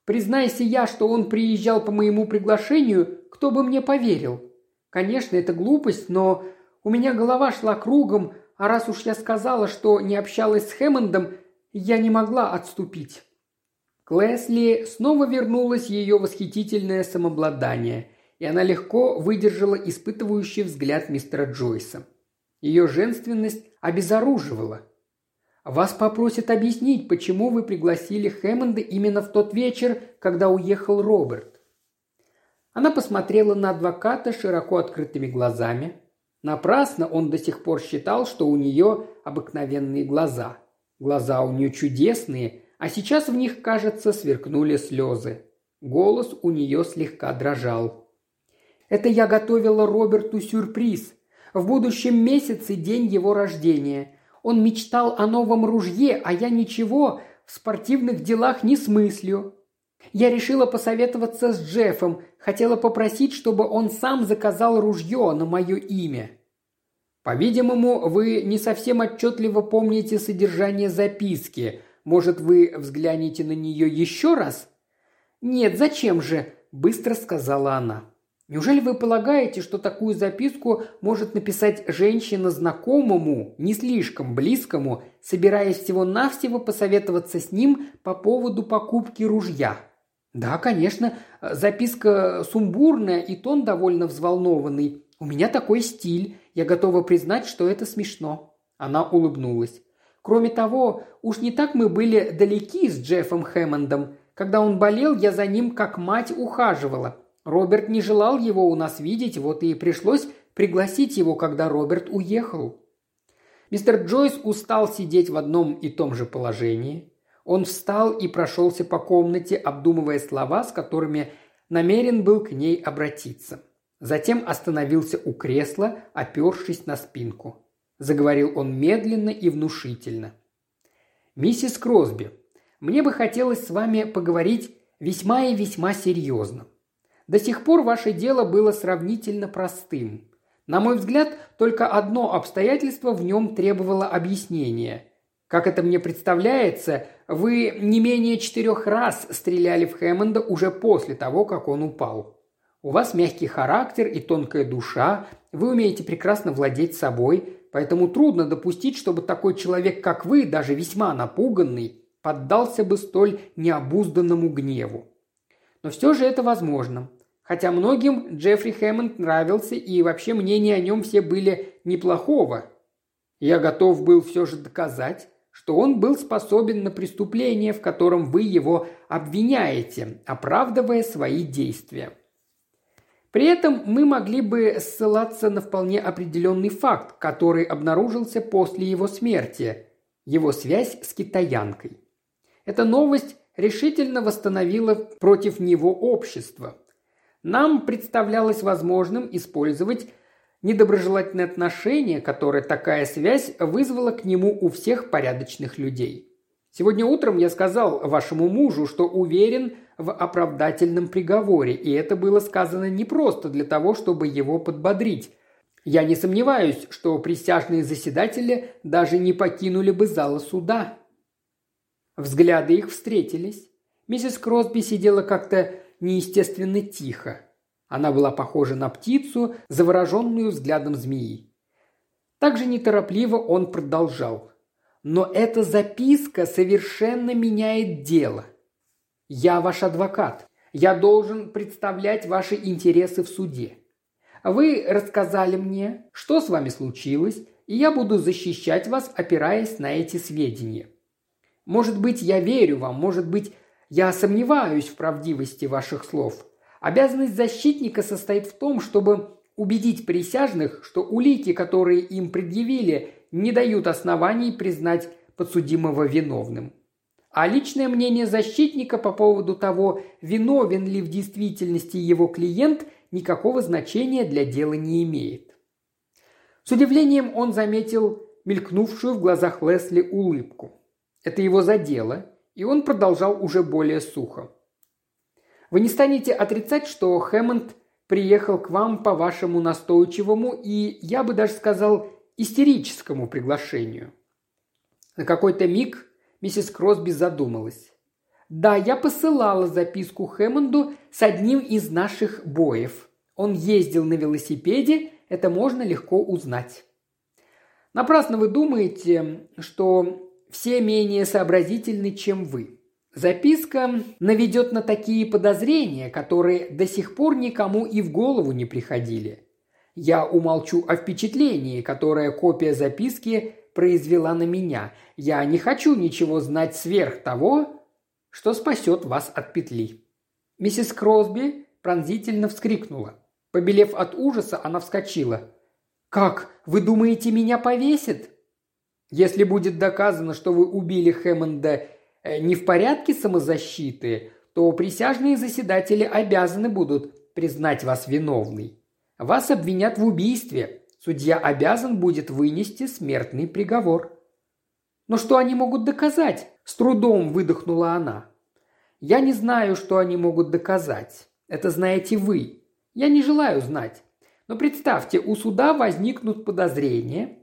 Признайся я, что он приезжал по моему приглашению, кто бы мне поверил? Конечно, это глупость, но у меня голова шла кругом, а раз уж я сказала, что не общалась с Хэммондом, я не могла отступить. К Лесли снова вернулось ее восхитительное самообладание – и она легко выдержала испытывающий взгляд мистера Джойса. Ее женственность обезоруживала. «Вас попросят объяснить, почему вы пригласили Хэммонда именно в тот вечер, когда уехал Роберт». Она посмотрела на адвоката широко открытыми глазами. Напрасно он до сих пор считал, что у нее обыкновенные глаза. Глаза у нее чудесные, а сейчас в них, кажется, сверкнули слезы. Голос у нее слегка дрожал. Это я готовила Роберту сюрприз. В будущем месяце день его рождения. Он мечтал о новом ружье, а я ничего в спортивных делах не смыслю. Я решила посоветоваться с Джеффом, хотела попросить, чтобы он сам заказал ружье на мое имя. По-видимому, вы не совсем отчетливо помните содержание записки. Может, вы взглянете на нее еще раз? Нет, зачем же? Быстро сказала она. Неужели вы полагаете, что такую записку может написать женщина знакомому, не слишком близкому, собираясь всего-навсего посоветоваться с ним по поводу покупки ружья? Да, конечно, записка сумбурная и тон довольно взволнованный. У меня такой стиль, я готова признать, что это смешно. Она улыбнулась. Кроме того, уж не так мы были далеки с Джеффом Хэммондом. Когда он болел, я за ним как мать ухаживала. Роберт не желал его у нас видеть, вот и пришлось пригласить его, когда Роберт уехал. Мистер Джойс устал сидеть в одном и том же положении. Он встал и прошелся по комнате, обдумывая слова, с которыми намерен был к ней обратиться. Затем остановился у кресла, опершись на спинку. Заговорил он медленно и внушительно. «Миссис Кросби, мне бы хотелось с вами поговорить весьма и весьма серьезно. До сих пор ваше дело было сравнительно простым. На мой взгляд, только одно обстоятельство в нем требовало объяснения. Как это мне представляется, вы не менее четырех раз стреляли в Хэммонда уже после того, как он упал. У вас мягкий характер и тонкая душа, вы умеете прекрасно владеть собой. поэтому трудно допустить, чтобы такой человек, как вы, даже весьма напуганный, поддался бы столь необузданному гневу. Но все же это возможно. Хотя многим Джеффри Хэммонд нравился, и вообще мнения о нем все были неплохого. Я готов был все же доказать, что он был способен на преступление, в котором вы его обвиняете, оправдывая свои действия. При этом мы могли бы ссылаться на вполне определенный факт, который обнаружился после его смерти – его связь с китаянкой. Эта новость решительно восстановила против него общество. Нам представлялось возможным использовать недоброжелательное отношение, которое такая связь вызвала к нему у всех порядочных людей. Сегодня утром я сказал вашему мужу, что уверен в оправдательном приговоре, и это было сказано не просто для того, чтобы его подбодрить. Я не сомневаюсь, что присяжные заседатели даже не покинули бы зала суда. Взгляды их встретились. Миссис Кросби сидела как-то неестественно тихо. Она была похожа на птицу, завороженную взглядом змеи. Также неторопливо он продолжал. «Но эта записка совершенно меняет дело. Я ваш адвокат. Я должен представлять ваши интересы в суде. Вы рассказали мне, что с вами случилось, и я буду защищать вас, опираясь на эти сведения. Может быть, я верю вам, может быть, я сомневаюсь в правдивости ваших слов. Обязанность защитника состоит в том, чтобы убедить присяжных, что улики, которые им предъявили, не дают оснований признать подсудимого виновным. А личное мнение защитника по поводу того, виновен ли в действительности его клиент, никакого значения для дела не имеет. С удивлением он заметил мелькнувшую в глазах Лесли улыбку. Это его задело, и он продолжал уже более сухо. «Вы не станете отрицать, что Хэммонд приехал к вам по вашему настойчивому и, я бы даже сказал, истерическому приглашению». На какой-то миг Миссис Кросби задумалась. «Да, я посылала записку Хэммонду с одним из наших боев. Он ездил на велосипеде, это можно легко узнать». Напрасно вы думаете, что все менее сообразительны, чем вы. Записка наведет на такие подозрения, которые до сих пор никому и в голову не приходили. Я умолчу о впечатлении, которое копия записки произвела на меня. Я не хочу ничего знать сверх того, что спасет вас от петли». Миссис Кросби пронзительно вскрикнула. Побелев от ужаса, она вскочила. «Как? Вы думаете, меня повесят?» «Если будет доказано, что вы убили Хэммонда не в порядке самозащиты, то присяжные заседатели обязаны будут признать вас виновной. Вас обвинят в убийстве, Судья обязан будет вынести смертный приговор. Но что они могут доказать? С трудом выдохнула она. Я не знаю, что они могут доказать. Это знаете вы. Я не желаю знать. Но представьте, у суда возникнут подозрения,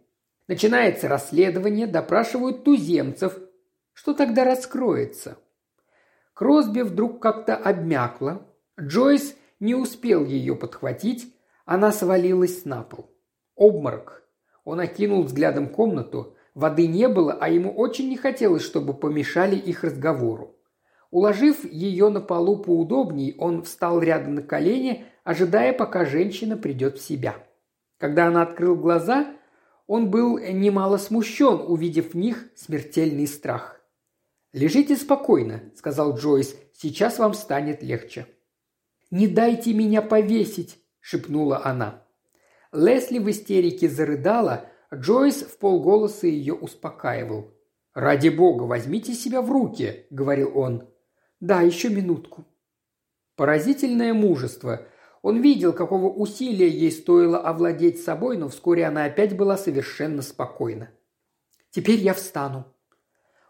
начинается расследование, допрашивают туземцев. Что тогда раскроется? Кросби вдруг как-то обмякла. Джойс не успел ее подхватить, она свалилась на пол. Обморок. Он окинул взглядом комнату. Воды не было, а ему очень не хотелось, чтобы помешали их разговору. Уложив ее на полу поудобней, он встал рядом на колени, ожидая, пока женщина придет в себя. Когда она открыл глаза, он был немало смущен, увидев в них смертельный страх. «Лежите спокойно», — сказал Джойс, — «сейчас вам станет легче». «Не дайте меня повесить», — шепнула она. Лесли в истерике зарыдала, Джойс в полголоса ее успокаивал. «Ради бога, возьмите себя в руки», — говорил он. «Да, еще минутку». Поразительное мужество. Он видел, какого усилия ей стоило овладеть собой, но вскоре она опять была совершенно спокойна. «Теперь я встану».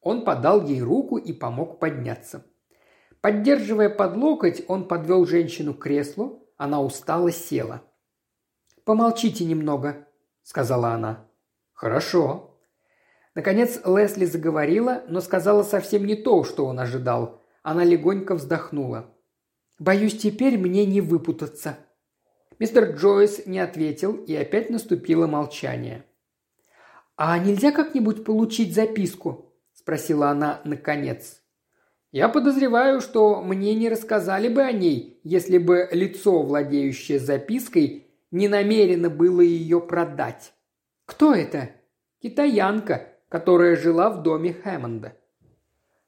Он подал ей руку и помог подняться. Поддерживая под локоть, он подвел женщину к креслу, она устало села. «Помолчите немного», – сказала она. «Хорошо». Наконец Лесли заговорила, но сказала совсем не то, что он ожидал. Она легонько вздохнула. «Боюсь, теперь мне не выпутаться». Мистер Джойс не ответил, и опять наступило молчание. «А нельзя как-нибудь получить записку?» – спросила она наконец. «Я подозреваю, что мне не рассказали бы о ней, если бы лицо, владеющее запиской, не намерено было ее продать». «Кто это?» «Китаянка, которая жила в доме Хэммонда».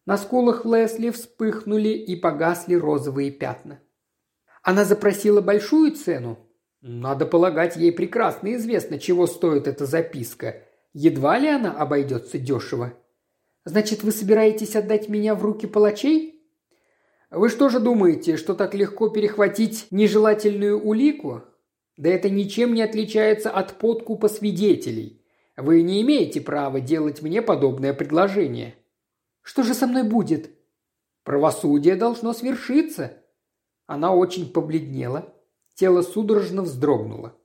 На скулах Лесли вспыхнули и погасли розовые пятна. Она запросила большую цену. Надо полагать, ей прекрасно известно, чего стоит эта записка. Едва ли она обойдется дешево. Значит, вы собираетесь отдать меня в руки палачей? Вы что же думаете, что так легко перехватить нежелательную улику? Да это ничем не отличается от подкупа свидетелей. Вы не имеете права делать мне подобное предложение. Что же со мной будет? Правосудие должно свершиться. Она очень побледнела. Тело судорожно вздрогнуло.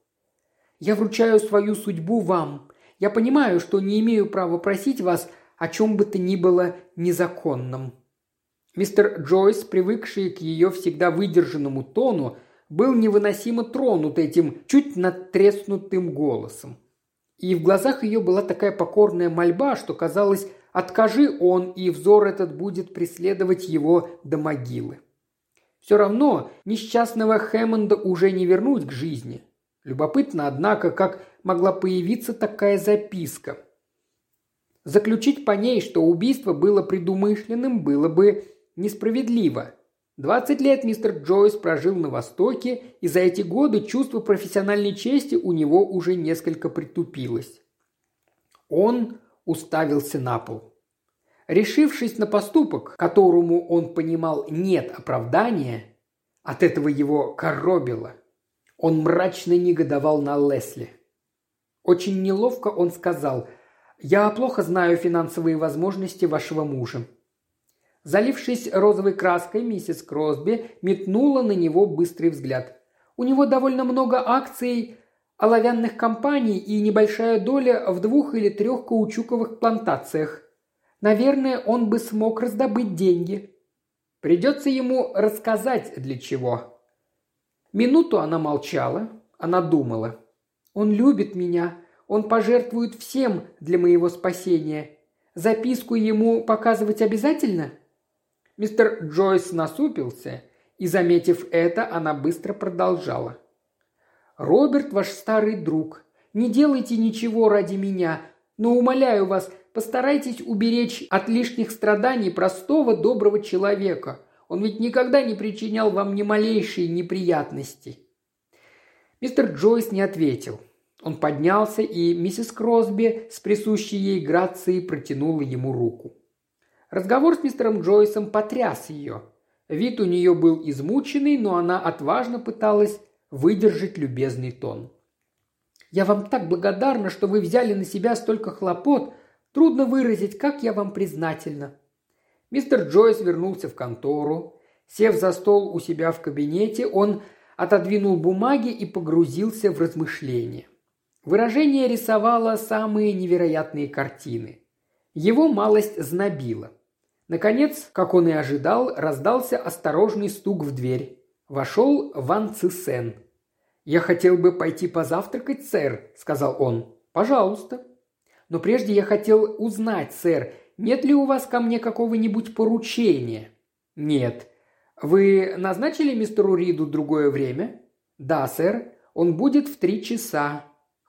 Я вручаю свою судьбу вам. Я понимаю, что не имею права просить вас о чем бы то ни было незаконном». Мистер Джойс, привыкший к ее всегда выдержанному тону, был невыносимо тронут этим чуть надтреснутым голосом. И в глазах ее была такая покорная мольба, что казалось, откажи он, и взор этот будет преследовать его до могилы. Все равно несчастного Хэммонда уже не вернуть к жизни. Любопытно, однако, как могла появиться такая записка. Заключить по ней, что убийство было предумышленным, было бы несправедливо. Двадцать лет мистер Джойс прожил на Востоке, и за эти годы чувство профессиональной чести у него уже несколько притупилось. Он уставился на пол. Решившись на поступок, которому он понимал нет оправдания, от этого его коробило. Он мрачно негодовал на Лесли. Очень неловко он сказал – я плохо знаю финансовые возможности вашего мужа». Залившись розовой краской, миссис Кросби метнула на него быстрый взгляд. «У него довольно много акций оловянных компаний и небольшая доля в двух или трех каучуковых плантациях. Наверное, он бы смог раздобыть деньги. Придется ему рассказать для чего». Минуту она молчала, она думала. «Он любит меня, он пожертвует всем для моего спасения. Записку ему показывать обязательно?» Мистер Джойс насупился, и, заметив это, она быстро продолжала. «Роберт ваш старый друг. Не делайте ничего ради меня, но, умоляю вас, постарайтесь уберечь от лишних страданий простого доброго человека. Он ведь никогда не причинял вам ни малейшей неприятности». Мистер Джойс не ответил. Он поднялся, и миссис Кросби с присущей ей грацией протянула ему руку. Разговор с мистером Джойсом потряс ее. Вид у нее был измученный, но она отважно пыталась выдержать любезный тон. «Я вам так благодарна, что вы взяли на себя столько хлопот. Трудно выразить, как я вам признательна». Мистер Джойс вернулся в контору. Сев за стол у себя в кабинете, он отодвинул бумаги и погрузился в размышления. Выражение рисовало самые невероятные картины. Его малость знобило. Наконец, как он и ожидал, раздался осторожный стук в дверь. Вошел Ван Цисен. «Я хотел бы пойти позавтракать, сэр», — сказал он. «Пожалуйста». «Но прежде я хотел узнать, сэр, нет ли у вас ко мне какого-нибудь поручения?» «Нет». «Вы назначили мистеру Риду другое время?» «Да, сэр. Он будет в три часа.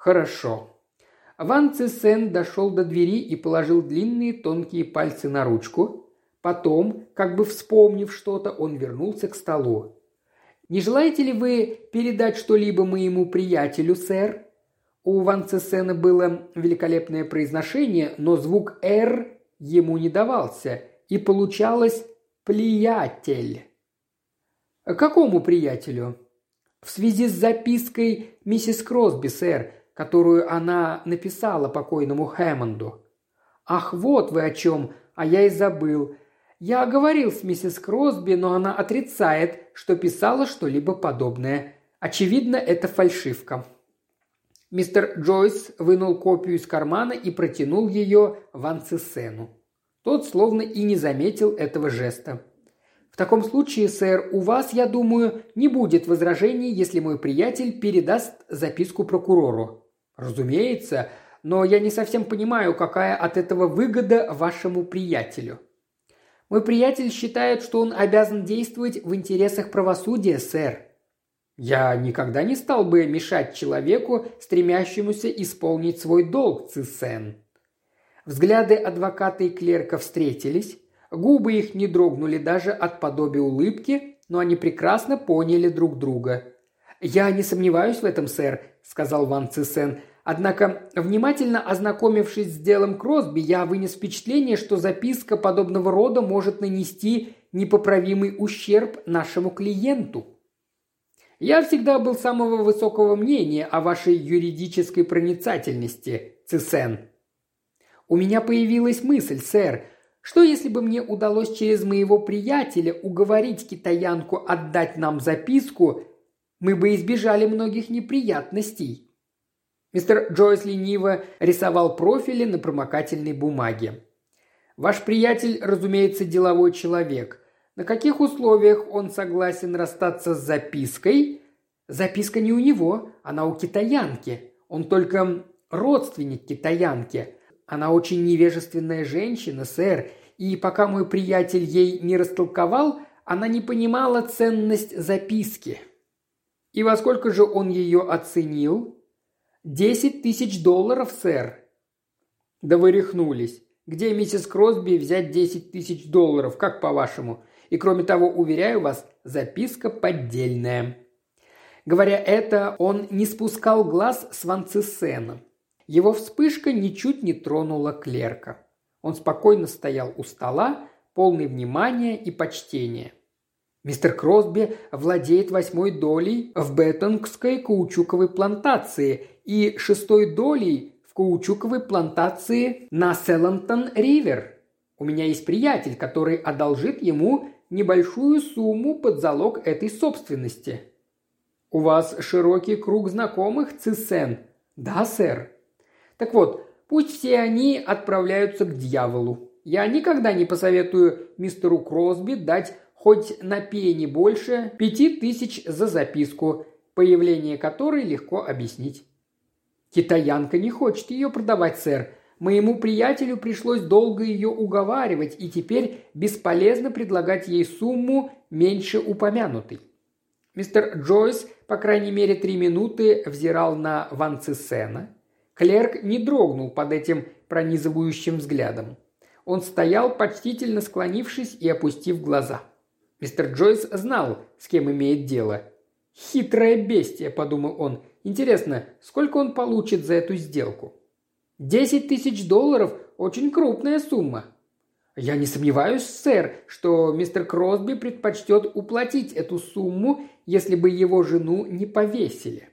«Хорошо». Ван Цисен дошел до двери и положил длинные тонкие пальцы на ручку. Потом, как бы вспомнив что-то, он вернулся к столу. «Не желаете ли вы передать что-либо моему приятелю, сэр?» У Ван Цисена было великолепное произношение, но звук «р» ему не давался, и получалось «плиятель». «Какому приятелю?» «В связи с запиской миссис Кросби, сэр которую она написала покойному Хэммонду. «Ах, вот вы о чем, а я и забыл. Я говорил с миссис Кросби, но она отрицает, что писала что-либо подобное. Очевидно, это фальшивка». Мистер Джойс вынул копию из кармана и протянул ее Ван Цисену. Тот словно и не заметил этого жеста. «В таком случае, сэр, у вас, я думаю, не будет возражений, если мой приятель передаст записку прокурору. «Разумеется, но я не совсем понимаю, какая от этого выгода вашему приятелю». «Мой приятель считает, что он обязан действовать в интересах правосудия, сэр», я никогда не стал бы мешать человеку, стремящемуся исполнить свой долг, Цисен. Взгляды адвоката и клерка встретились, губы их не дрогнули даже от подобия улыбки, но они прекрасно поняли друг друга. «Я не сомневаюсь в этом, сэр», – сказал Ван Цисен. «Однако, внимательно ознакомившись с делом Кросби, я вынес впечатление, что записка подобного рода может нанести непоправимый ущерб нашему клиенту». Я всегда был самого высокого мнения о вашей юридической проницательности, Цисен. У меня появилась мысль, сэр, что если бы мне удалось через моего приятеля уговорить китаянку отдать нам записку, мы бы избежали многих неприятностей. Мистер Джойс лениво рисовал профили на промокательной бумаге. Ваш приятель, разумеется, деловой человек – на каких условиях он согласен расстаться с запиской? Записка не у него, она у китаянки. Он только родственник китаянки. Она очень невежественная женщина, сэр, и пока мой приятель ей не растолковал, она не понимала ценность записки. И во сколько же он ее оценил? Десять тысяч долларов, сэр. Да вы рехнулись. Где миссис Кросби взять десять тысяч долларов, как по-вашему? И кроме того, уверяю вас, записка поддельная». Говоря это, он не спускал глаз с Ванцисена. Его вспышка ничуть не тронула клерка. Он спокойно стоял у стола, полный внимания и почтения. Мистер Кросби владеет восьмой долей в Беттонгской каучуковой плантации и шестой долей в каучуковой плантации на Селантон-Ривер. У меня есть приятель, который одолжит ему небольшую сумму под залог этой собственности. У вас широкий круг знакомых, Цисен? Да, сэр. Так вот, пусть все они отправляются к дьяволу. Я никогда не посоветую мистеру Кросби дать хоть на пени больше пяти тысяч за записку, появление которой легко объяснить. Китаянка не хочет ее продавать, сэр. Моему приятелю пришлось долго ее уговаривать, и теперь бесполезно предлагать ей сумму меньше упомянутой. Мистер Джойс, по крайней мере, три минуты взирал на Ван Цисена. Клерк не дрогнул под этим пронизывающим взглядом. Он стоял, почтительно склонившись и опустив глаза. Мистер Джойс знал, с кем имеет дело. «Хитрое бестие», – подумал он. «Интересно, сколько он получит за эту сделку?» Десять тысяч долларов – очень крупная сумма. Я не сомневаюсь, сэр, что мистер Кросби предпочтет уплатить эту сумму, если бы его жену не повесили.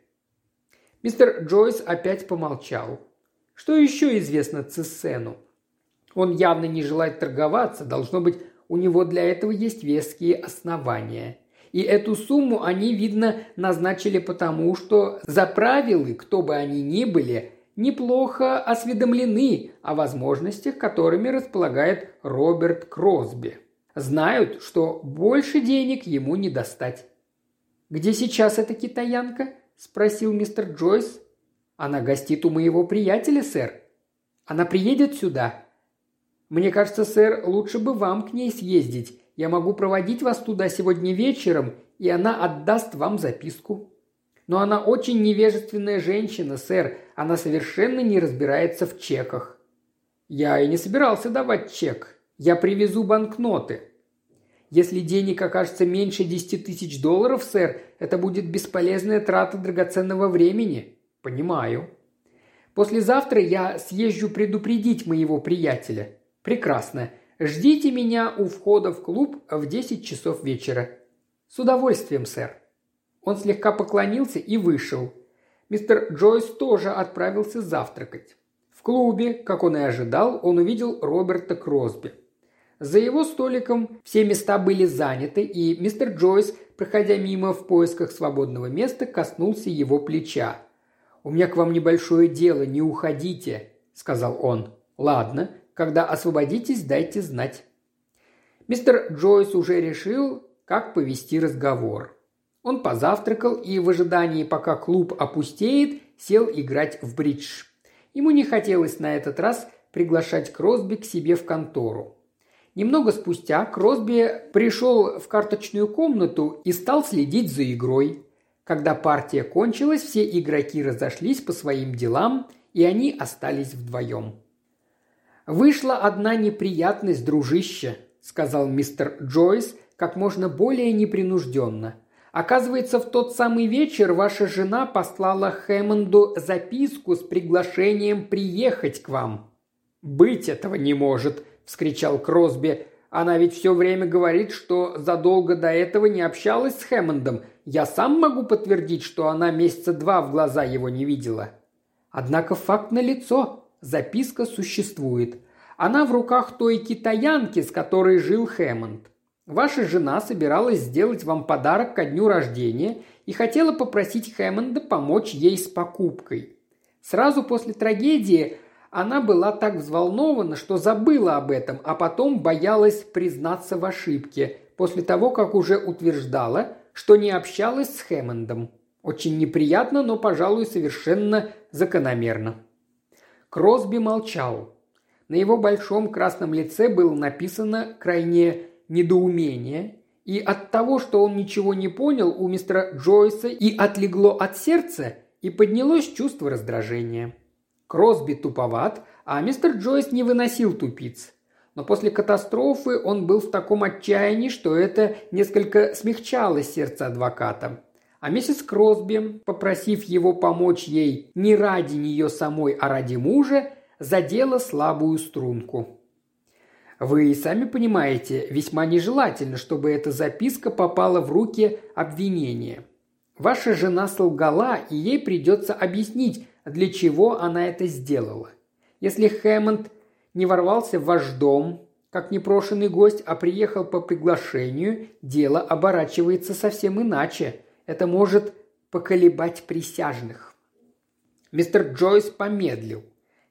Мистер Джойс опять помолчал. Что еще известно Цессену? Он явно не желает торговаться, должно быть, у него для этого есть веские основания. И эту сумму они, видно, назначили потому, что за правилы, кто бы они ни были, неплохо осведомлены о возможностях, которыми располагает Роберт Кросби. Знают, что больше денег ему не достать. «Где сейчас эта китаянка?» – спросил мистер Джойс. «Она гостит у моего приятеля, сэр. Она приедет сюда?» «Мне кажется, сэр, лучше бы вам к ней съездить. Я могу проводить вас туда сегодня вечером, и она отдаст вам записку». Но она очень невежественная женщина, сэр. Она совершенно не разбирается в чеках». «Я и не собирался давать чек. Я привезу банкноты». «Если денег окажется меньше десяти тысяч долларов, сэр, это будет бесполезная трата драгоценного времени». «Понимаю». «Послезавтра я съезжу предупредить моего приятеля». «Прекрасно. Ждите меня у входа в клуб в десять часов вечера». «С удовольствием, сэр». Он слегка поклонился и вышел. Мистер Джойс тоже отправился завтракать. В клубе, как он и ожидал, он увидел Роберта Кросби. За его столиком все места были заняты, и мистер Джойс, проходя мимо в поисках свободного места, коснулся его плеча. «У меня к вам небольшое дело, не уходите», – сказал он. «Ладно, когда освободитесь, дайте знать». Мистер Джойс уже решил, как повести разговор. Он позавтракал и в ожидании, пока клуб опустеет, сел играть в бридж. Ему не хотелось на этот раз приглашать Кросби к себе в контору. Немного спустя Кросби пришел в карточную комнату и стал следить за игрой. Когда партия кончилась, все игроки разошлись по своим делам, и они остались вдвоем. «Вышла одна неприятность, дружище», – сказал мистер Джойс как можно более непринужденно. «Оказывается, в тот самый вечер ваша жена послала Хэммонду записку с приглашением приехать к вам». «Быть этого не может», – вскричал Кросби. «Она ведь все время говорит, что задолго до этого не общалась с Хэммондом. Я сам могу подтвердить, что она месяца два в глаза его не видела». Однако факт налицо. Записка существует. Она в руках той китаянки, с которой жил Хэммонд. Ваша жена собиралась сделать вам подарок ко дню рождения и хотела попросить Хэммонда помочь ей с покупкой. Сразу после трагедии она была так взволнована, что забыла об этом, а потом боялась признаться в ошибке, после того, как уже утверждала, что не общалась с Хэммондом. Очень неприятно, но, пожалуй, совершенно закономерно. Кросби молчал. На его большом красном лице было написано крайне недоумение, и от того, что он ничего не понял, у мистера Джойса и отлегло от сердца, и поднялось чувство раздражения. Кросби туповат, а мистер Джойс не выносил тупиц. Но после катастрофы он был в таком отчаянии, что это несколько смягчало сердце адвоката. А миссис Кросби, попросив его помочь ей не ради нее самой, а ради мужа, задела слабую струнку. Вы сами понимаете, весьма нежелательно, чтобы эта записка попала в руки обвинения. Ваша жена солгала, и ей придется объяснить, для чего она это сделала. Если Хэммонд не ворвался в ваш дом, как непрошенный гость, а приехал по приглашению, дело оборачивается совсем иначе. Это может поколебать присяжных. Мистер Джойс помедлил.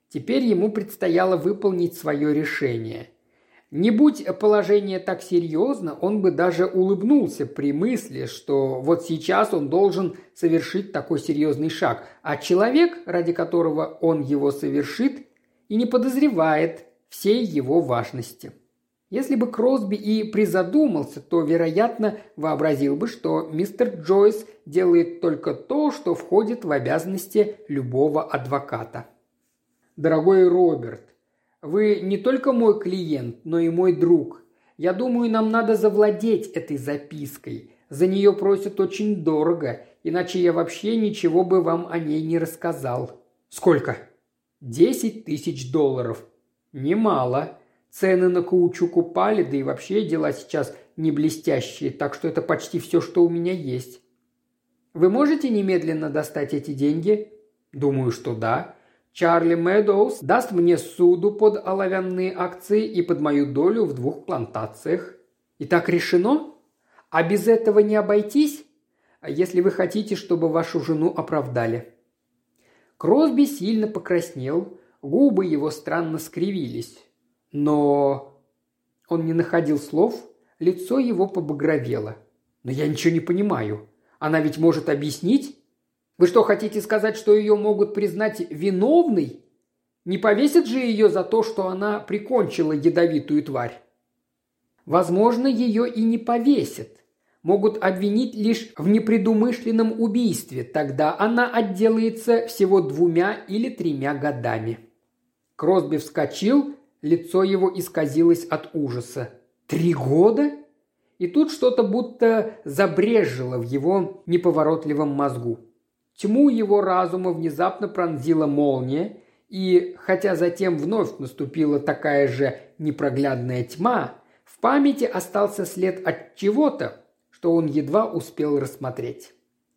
Теперь ему предстояло выполнить свое решение. Не будь положение так серьезно, он бы даже улыбнулся при мысли, что вот сейчас он должен совершить такой серьезный шаг, а человек, ради которого он его совершит, и не подозревает всей его важности. Если бы Кросби и призадумался, то, вероятно, вообразил бы, что мистер Джойс делает только то, что входит в обязанности любого адвоката. «Дорогой Роберт, вы не только мой клиент, но и мой друг. Я думаю, нам надо завладеть этой запиской. За нее просят очень дорого, иначе я вообще ничего бы вам о ней не рассказал». «Сколько?» «Десять тысяч долларов». «Немало. Цены на каучук упали, да и вообще дела сейчас не блестящие, так что это почти все, что у меня есть». «Вы можете немедленно достать эти деньги?» «Думаю, что да. Чарли Мэдоуз даст мне суду под оловянные акции и под мою долю в двух плантациях. И так решено? А без этого не обойтись, если вы хотите, чтобы вашу жену оправдали». Кросби сильно покраснел, губы его странно скривились. Но он не находил слов, лицо его побагровело. «Но я ничего не понимаю. Она ведь может объяснить, вы что, хотите сказать, что ее могут признать виновной? Не повесят же ее за то, что она прикончила ядовитую тварь? Возможно, ее и не повесят. Могут обвинить лишь в непредумышленном убийстве, тогда она отделается всего двумя или тремя годами. Кросби вскочил, лицо его исказилось от ужаса. «Три года?» И тут что-то будто забрежило в его неповоротливом мозгу. Тьму его разума внезапно пронзила молния, и хотя затем вновь наступила такая же непроглядная тьма, в памяти остался след от чего-то, что он едва успел рассмотреть.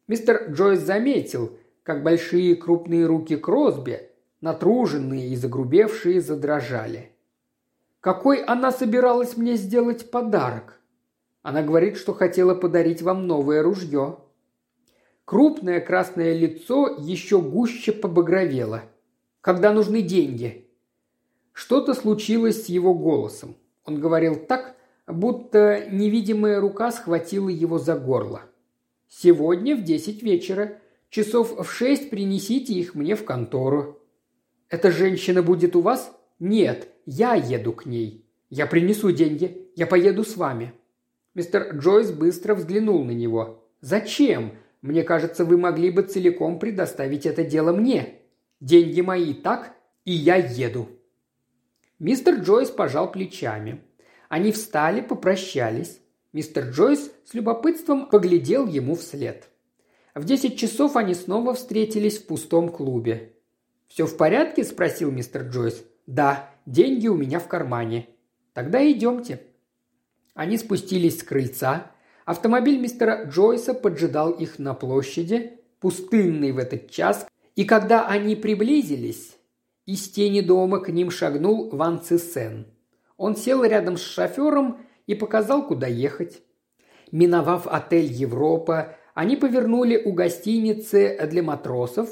Мистер Джойс заметил, как большие крупные руки Кросби, натруженные и загрубевшие, задрожали. «Какой она собиралась мне сделать подарок?» Она говорит, что хотела подарить вам новое ружье. Крупное красное лицо еще гуще побагровело. Когда нужны деньги? Что-то случилось с его голосом. Он говорил так, будто невидимая рука схватила его за горло. «Сегодня в десять вечера. Часов в шесть принесите их мне в контору». «Эта женщина будет у вас?» «Нет, я еду к ней. Я принесу деньги. Я поеду с вами». Мистер Джойс быстро взглянул на него. «Зачем? Мне кажется, вы могли бы целиком предоставить это дело мне. Деньги мои, так? И я еду». Мистер Джойс пожал плечами. Они встали, попрощались. Мистер Джойс с любопытством поглядел ему вслед. В десять часов они снова встретились в пустом клубе. «Все в порядке?» – спросил мистер Джойс. «Да, деньги у меня в кармане». «Тогда идемте». Они спустились с крыльца. Автомобиль мистера Джойса поджидал их на площади, пустынный в этот час, и когда они приблизились, из тени дома к ним шагнул Ван Цисен. Он сел рядом с шофером и показал, куда ехать. Миновав отель «Европа», они повернули у гостиницы для матросов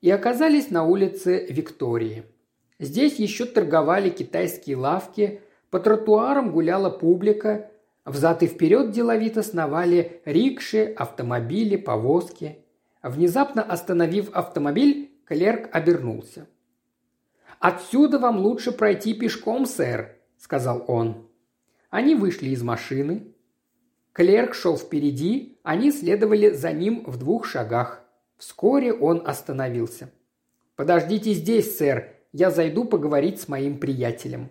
и оказались на улице Виктории. Здесь еще торговали китайские лавки, по тротуарам гуляла публика, взад и вперед деловито сновали рикши, автомобили, повозки. Внезапно остановив автомобиль, клерк обернулся. «Отсюда вам лучше пройти пешком, сэр», – сказал он. Они вышли из машины. Клерк шел впереди, они следовали за ним в двух шагах. Вскоре он остановился. «Подождите здесь, сэр, я зайду поговорить с моим приятелем».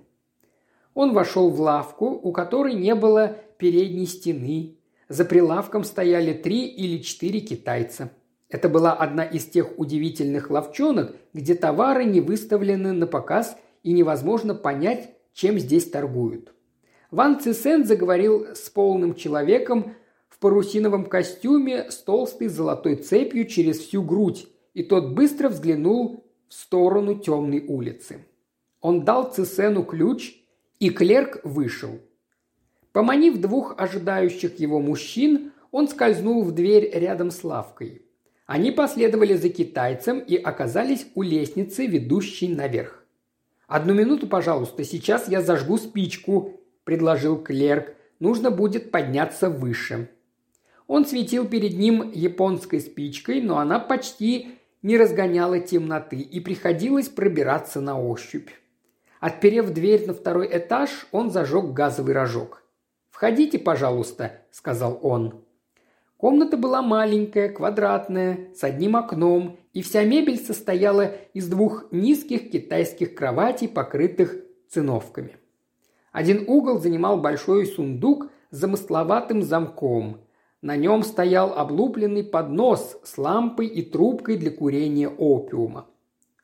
Он вошел в лавку, у которой не было передней стены. За прилавком стояли три или четыре китайца. Это была одна из тех удивительных ловчонок, где товары не выставлены на показ и невозможно понять, чем здесь торгуют. Ван Цисен заговорил с полным человеком в парусиновом костюме с толстой золотой цепью через всю грудь, и тот быстро взглянул в сторону темной улицы. Он дал Цисену ключ – и клерк вышел. Поманив двух ожидающих его мужчин, он скользнул в дверь рядом с лавкой. Они последовали за китайцем и оказались у лестницы, ведущей наверх. «Одну минуту, пожалуйста, сейчас я зажгу спичку», – предложил клерк. «Нужно будет подняться выше». Он светил перед ним японской спичкой, но она почти не разгоняла темноты и приходилось пробираться на ощупь. Отперев дверь на второй этаж, он зажег газовый рожок. «Входите, пожалуйста», – сказал он. Комната была маленькая, квадратная, с одним окном, и вся мебель состояла из двух низких китайских кроватей, покрытых циновками. Один угол занимал большой сундук с замысловатым замком. На нем стоял облупленный поднос с лампой и трубкой для курения опиума.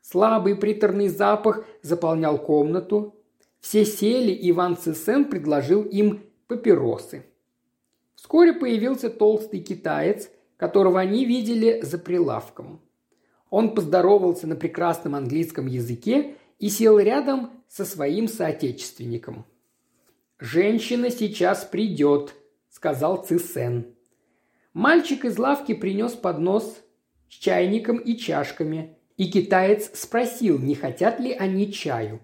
Слабый приторный запах заполнял комнату. Все сели, и Иван Цесен предложил им папиросы. Вскоре появился толстый китаец, которого они видели за прилавком. Он поздоровался на прекрасном английском языке и сел рядом со своим соотечественником. «Женщина сейчас придет», – сказал Цисен. Мальчик из лавки принес поднос с чайником и чашками, и китаец спросил, не хотят ли они чаю.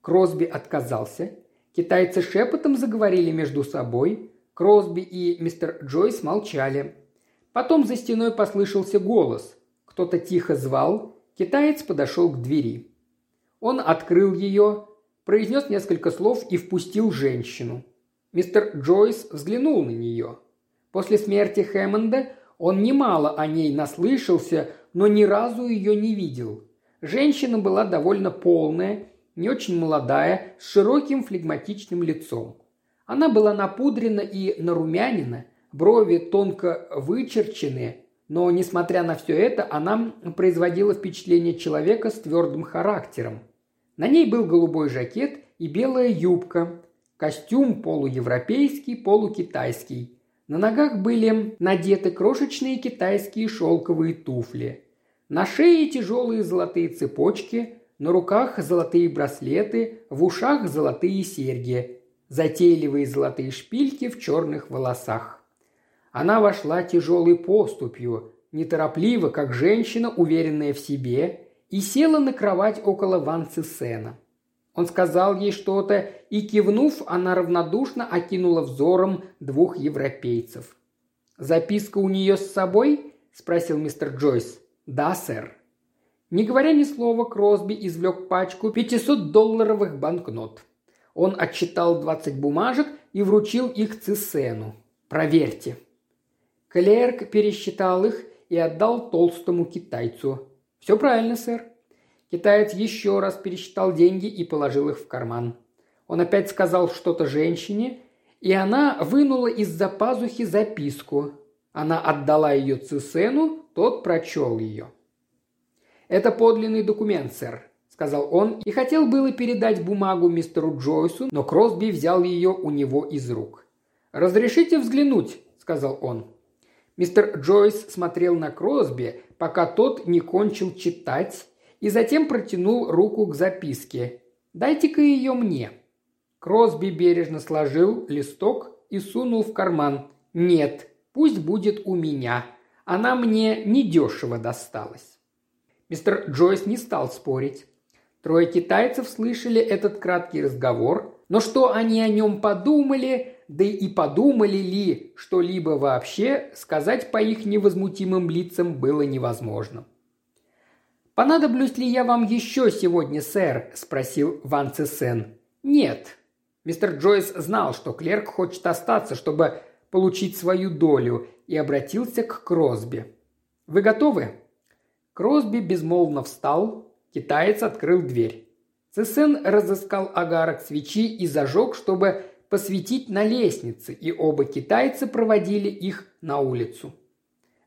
Кросби отказался. Китайцы шепотом заговорили между собой. Кросби и мистер Джойс молчали. Потом за стеной послышался голос. Кто-то тихо звал. Китаец подошел к двери. Он открыл ее, произнес несколько слов и впустил женщину. Мистер Джойс взглянул на нее. После смерти Хэммонда он немало о ней наслышался, но ни разу ее не видел. Женщина была довольно полная, не очень молодая, с широким флегматичным лицом. Она была напудрена и нарумянина, брови тонко вычерчены, но, несмотря на все это, она производила впечатление человека с твердым характером. На ней был голубой жакет и белая юбка, костюм полуевропейский, полукитайский – на ногах были надеты крошечные китайские шелковые туфли. На шее тяжелые золотые цепочки, на руках золотые браслеты, в ушах золотые серьги, затейливые золотые шпильки в черных волосах. Она вошла тяжелой поступью, неторопливо, как женщина, уверенная в себе, и села на кровать около Ван Цисена – он сказал ей что-то, и, кивнув, она равнодушно окинула взором двух европейцев. «Записка у нее с собой?» – спросил мистер Джойс. «Да, сэр». Не говоря ни слова, Кросби извлек пачку 500-долларовых банкнот. Он отчитал 20 бумажек и вручил их Цисену. «Проверьте». Клерк пересчитал их и отдал толстому китайцу. «Все правильно, сэр». Китаец еще раз пересчитал деньги и положил их в карман. Он опять сказал что-то женщине, и она вынула из-за пазухи записку. Она отдала ее Цисену, тот прочел ее. «Это подлинный документ, сэр», – сказал он, и хотел было передать бумагу мистеру Джойсу, но Кросби взял ее у него из рук. «Разрешите взглянуть», – сказал он. Мистер Джойс смотрел на Кросби, пока тот не кончил читать, и затем протянул руку к записке. «Дайте-ка ее мне». Кросби бережно сложил листок и сунул в карман. «Нет, пусть будет у меня. Она мне недешево досталась». Мистер Джойс не стал спорить. Трое китайцев слышали этот краткий разговор, но что они о нем подумали, да и подумали ли что-либо вообще, сказать по их невозмутимым лицам было невозможно. «Понадоблюсь ли я вам еще сегодня, сэр?» – спросил Ван Цесен. «Нет». Мистер Джойс знал, что клерк хочет остаться, чтобы получить свою долю, и обратился к Кросби. «Вы готовы?» Кросби безмолвно встал, китаец открыл дверь. Цесен разыскал агарок свечи и зажег, чтобы посветить на лестнице, и оба китайца проводили их на улицу.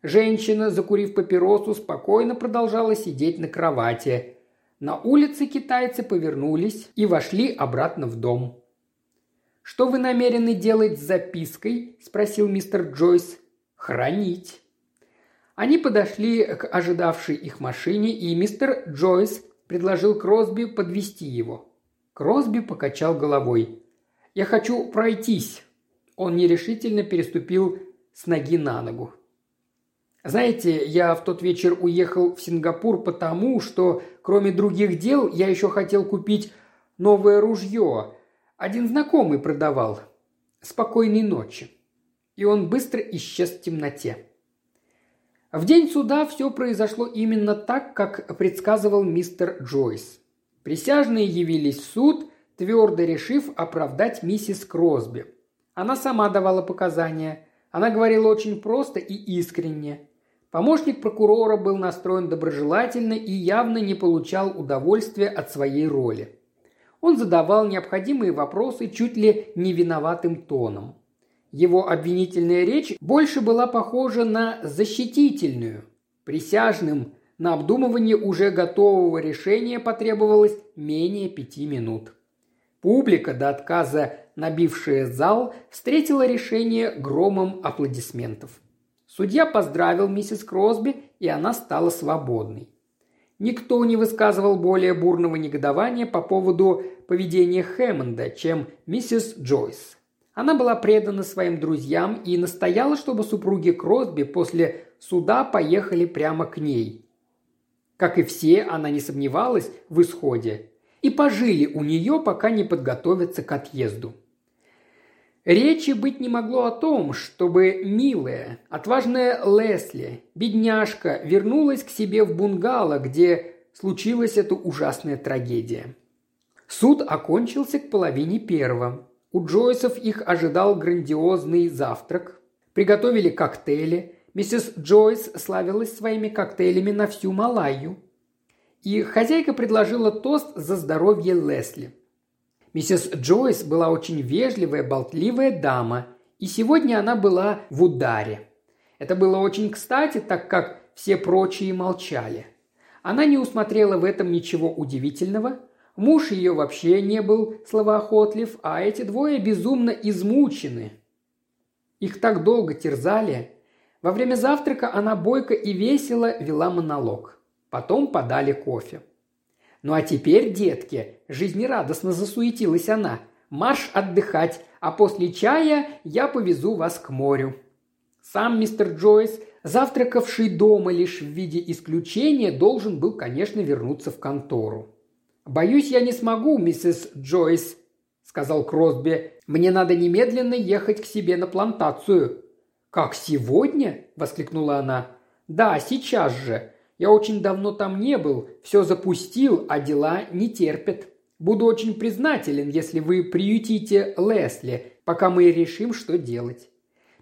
Женщина, закурив папиросу, спокойно продолжала сидеть на кровати. На улице китайцы повернулись и вошли обратно в дом. «Что вы намерены делать с запиской?» – спросил мистер Джойс. «Хранить». Они подошли к ожидавшей их машине, и мистер Джойс предложил Кросби подвести его. Кросби покачал головой. «Я хочу пройтись». Он нерешительно переступил с ноги на ногу. Знаете, я в тот вечер уехал в Сингапур потому, что, кроме других дел, я еще хотел купить новое ружье. Один знакомый продавал. Спокойной ночи. И он быстро исчез в темноте. В день суда все произошло именно так, как предсказывал мистер Джойс. Присяжные явились в суд, твердо решив оправдать миссис Кросби. Она сама давала показания. Она говорила очень просто и искренне. Помощник прокурора был настроен доброжелательно и явно не получал удовольствия от своей роли. Он задавал необходимые вопросы чуть ли не виноватым тоном. Его обвинительная речь больше была похожа на защитительную. Присяжным на обдумывание уже готового решения потребовалось менее пяти минут. Публика, до отказа набившая зал, встретила решение громом аплодисментов. Судья поздравил миссис Кросби, и она стала свободной. Никто не высказывал более бурного негодования по поводу поведения Хэммонда, чем миссис Джойс. Она была предана своим друзьям и настояла, чтобы супруги Кросби после суда поехали прямо к ней. Как и все, она не сомневалась в исходе. И пожили у нее, пока не подготовятся к отъезду. Речи быть не могло о том, чтобы милая, отважная Лесли, бедняжка, вернулась к себе в бунгало, где случилась эта ужасная трагедия. Суд окончился к половине первого. У Джойсов их ожидал грандиозный завтрак. Приготовили коктейли. Миссис Джойс славилась своими коктейлями на всю Малайю. И хозяйка предложила тост за здоровье Лесли. Миссис Джойс была очень вежливая, болтливая дама, и сегодня она была в ударе. Это было очень кстати, так как все прочие молчали. Она не усмотрела в этом ничего удивительного – Муж ее вообще не был словоохотлив, а эти двое безумно измучены. Их так долго терзали. Во время завтрака она бойко и весело вела монолог. Потом подали кофе. «Ну а теперь, детки», – жизнерадостно засуетилась она, – «марш отдыхать, а после чая я повезу вас к морю». Сам мистер Джойс, завтракавший дома лишь в виде исключения, должен был, конечно, вернуться в контору. «Боюсь, я не смогу, миссис Джойс», – сказал Кросби. «Мне надо немедленно ехать к себе на плантацию». «Как сегодня?» – воскликнула она. «Да, сейчас же. Я очень давно там не был, все запустил, а дела не терпят. Буду очень признателен, если вы приютите Лесли, пока мы решим, что делать».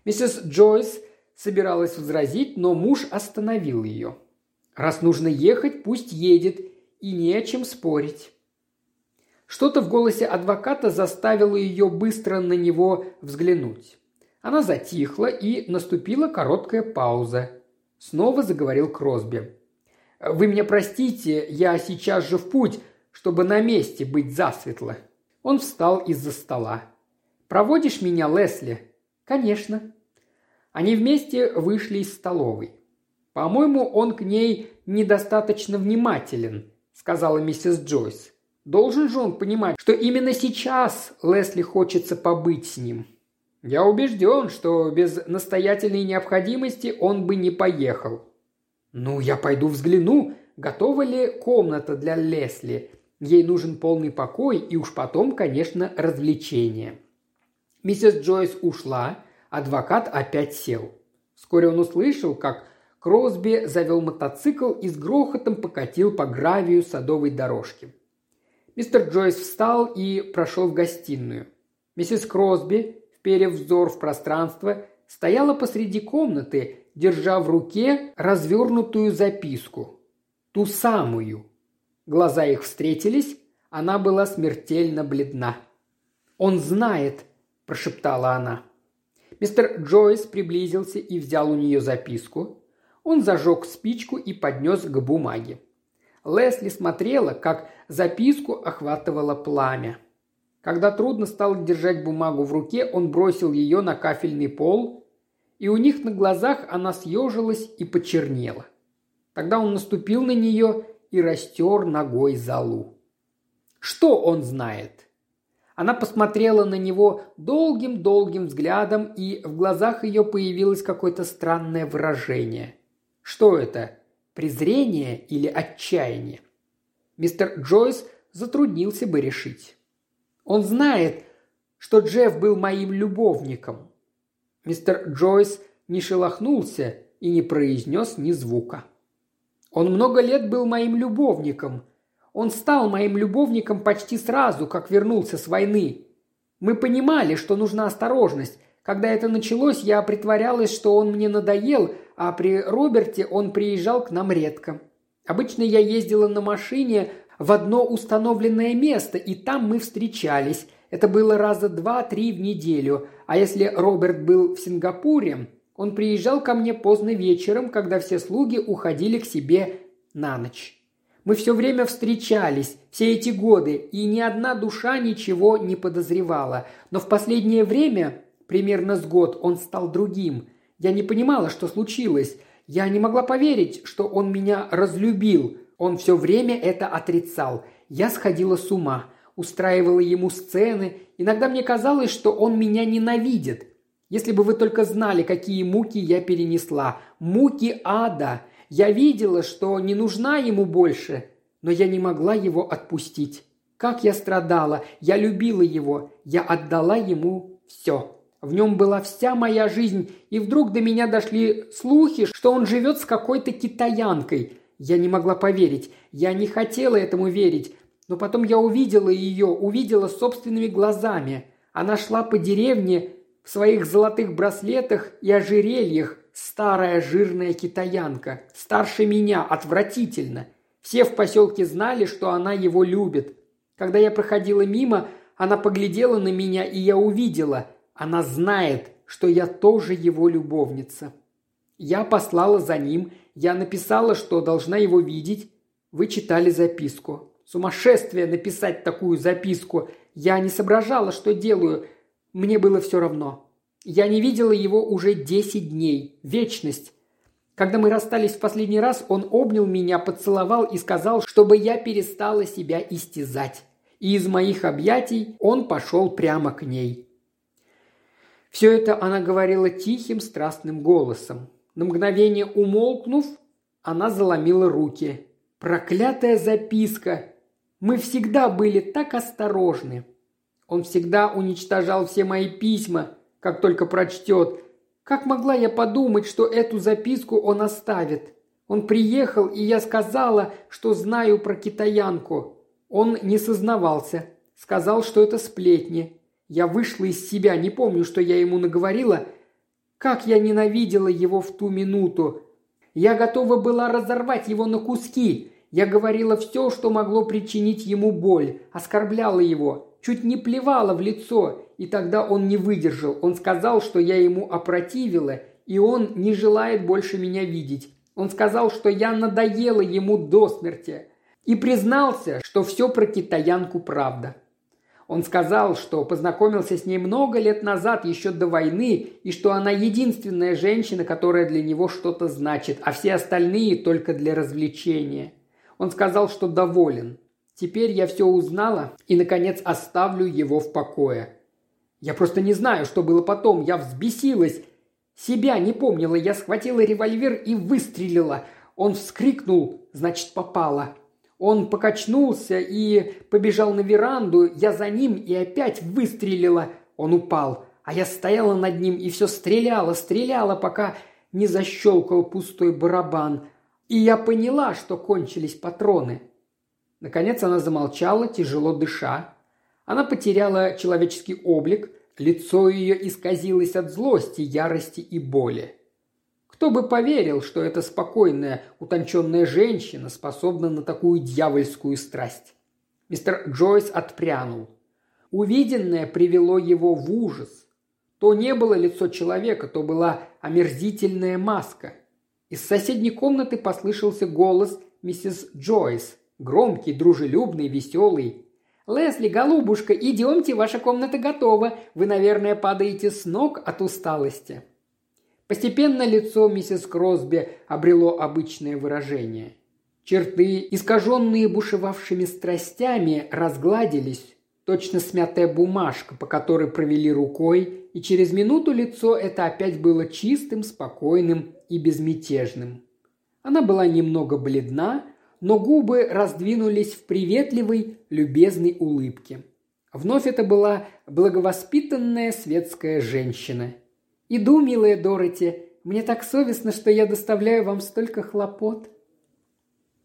Миссис Джойс собиралась возразить, но муж остановил ее. «Раз нужно ехать, пусть едет, и не о чем спорить». Что-то в голосе адвоката заставило ее быстро на него взглянуть. Она затихла, и наступила короткая пауза. Снова заговорил Кросби. «Вы меня простите, я сейчас же в путь, чтобы на месте быть засветло». Он встал из-за стола. «Проводишь меня, Лесли?» «Конечно». Они вместе вышли из столовой. «По-моему, он к ней недостаточно внимателен», – сказала миссис Джойс. «Должен же он понимать, что именно сейчас Лесли хочется побыть с ним». «Я убежден, что без настоятельной необходимости он бы не поехал», «Ну, я пойду взгляну, готова ли комната для Лесли. Ей нужен полный покой и уж потом, конечно, развлечение». Миссис Джойс ушла, адвокат опять сел. Вскоре он услышал, как Кросби завел мотоцикл и с грохотом покатил по гравию садовой дорожки. Мистер Джойс встал и прошел в гостиную. Миссис Кросби, вперев взор в пространство, стояла посреди комнаты, держа в руке развернутую записку. Ту самую. Глаза их встретились, она была смертельно бледна. «Он знает», – прошептала она. Мистер Джойс приблизился и взял у нее записку. Он зажег спичку и поднес к бумаге. Лесли смотрела, как записку охватывало пламя. Когда трудно стало держать бумагу в руке, он бросил ее на кафельный пол и у них на глазах она съежилась и почернела. Тогда он наступил на нее и растер ногой залу. Что он знает? Она посмотрела на него долгим-долгим взглядом, и в глазах ее появилось какое-то странное выражение. Что это? Презрение или отчаяние? Мистер Джойс затруднился бы решить. Он знает, что Джефф был моим любовником. Мистер Джойс не шелохнулся и не произнес ни звука. Он много лет был моим любовником. Он стал моим любовником почти сразу, как вернулся с войны. Мы понимали, что нужна осторожность. Когда это началось, я притворялась, что он мне надоел, а при Роберте он приезжал к нам редко. Обычно я ездила на машине в одно установленное место, и там мы встречались. Это было раза два-три в неделю, а если Роберт был в Сингапуре, он приезжал ко мне поздно вечером, когда все слуги уходили к себе на ночь. Мы все время встречались, все эти годы, и ни одна душа ничего не подозревала. Но в последнее время, примерно с год, он стал другим. Я не понимала, что случилось. Я не могла поверить, что он меня разлюбил. Он все время это отрицал. Я сходила с ума устраивала ему сцены. Иногда мне казалось, что он меня ненавидит. Если бы вы только знали, какие муки я перенесла. Муки ада. Я видела, что не нужна ему больше, но я не могла его отпустить. Как я страдала, я любила его, я отдала ему все. В нем была вся моя жизнь, и вдруг до меня дошли слухи, что он живет с какой-то китаянкой. Я не могла поверить, я не хотела этому верить, но потом я увидела ее, увидела собственными глазами. Она шла по деревне в своих золотых браслетах и ожерельях, старая жирная китаянка, старше меня, отвратительно. Все в поселке знали, что она его любит. Когда я проходила мимо, она поглядела на меня, и я увидела, она знает, что я тоже его любовница. Я послала за ним, я написала, что должна его видеть. Вы читали записку. Сумасшествие написать такую записку. Я не соображала, что делаю. Мне было все равно. Я не видела его уже десять дней. Вечность. Когда мы расстались в последний раз, он обнял меня, поцеловал и сказал, чтобы я перестала себя истязать. И из моих объятий он пошел прямо к ней. Все это она говорила тихим, страстным голосом. На мгновение умолкнув, она заломила руки. «Проклятая записка! Мы всегда были так осторожны. Он всегда уничтожал все мои письма, как только прочтет. Как могла я подумать, что эту записку он оставит? Он приехал, и я сказала, что знаю про китаянку. Он не сознавался. Сказал, что это сплетни. Я вышла из себя, не помню, что я ему наговорила. Как я ненавидела его в ту минуту. Я готова была разорвать его на куски. Я говорила все, что могло причинить ему боль, оскорбляла его, чуть не плевала в лицо, и тогда он не выдержал. Он сказал, что я ему опротивила, и он не желает больше меня видеть. Он сказал, что я надоела ему до смерти. И признался, что все про китаянку правда. Он сказал, что познакомился с ней много лет назад, еще до войны, и что она единственная женщина, которая для него что-то значит, а все остальные только для развлечения. Он сказал, что доволен. Теперь я все узнала и, наконец, оставлю его в покое. Я просто не знаю, что было потом. Я взбесилась Себя не помнила, я схватила револьвер и выстрелила. Он вскрикнул, значит, попала. Он покачнулся и побежал на веранду, я за ним и опять выстрелила. Он упал, а я стояла над ним и все стреляла, стреляла, пока не защелкал пустой барабан. И я поняла, что кончились патроны. Наконец она замолчала, тяжело дыша. Она потеряла человеческий облик, Лицо ее исказилось от злости, ярости и боли. Кто бы поверил, что эта спокойная, утонченная женщина способна на такую дьявольскую страсть? Мистер Джойс отпрянул. Увиденное привело его в ужас. То не было лицо человека, то была омерзительная маска. Из соседней комнаты послышался голос миссис Джойс, громкий, дружелюбный, веселый. «Лесли, голубушка, идемте, ваша комната готова. Вы, наверное, падаете с ног от усталости». Постепенно лицо миссис Кросби обрело обычное выражение. Черты, искаженные бушевавшими страстями, разгладились, точно смятая бумажка, по которой провели рукой, и через минуту лицо это опять было чистым, спокойным и безмятежным. Она была немного бледна, но губы раздвинулись в приветливой, любезной улыбке. Вновь это была благовоспитанная светская женщина. «Иду, милая Дороти, мне так совестно, что я доставляю вам столько хлопот»,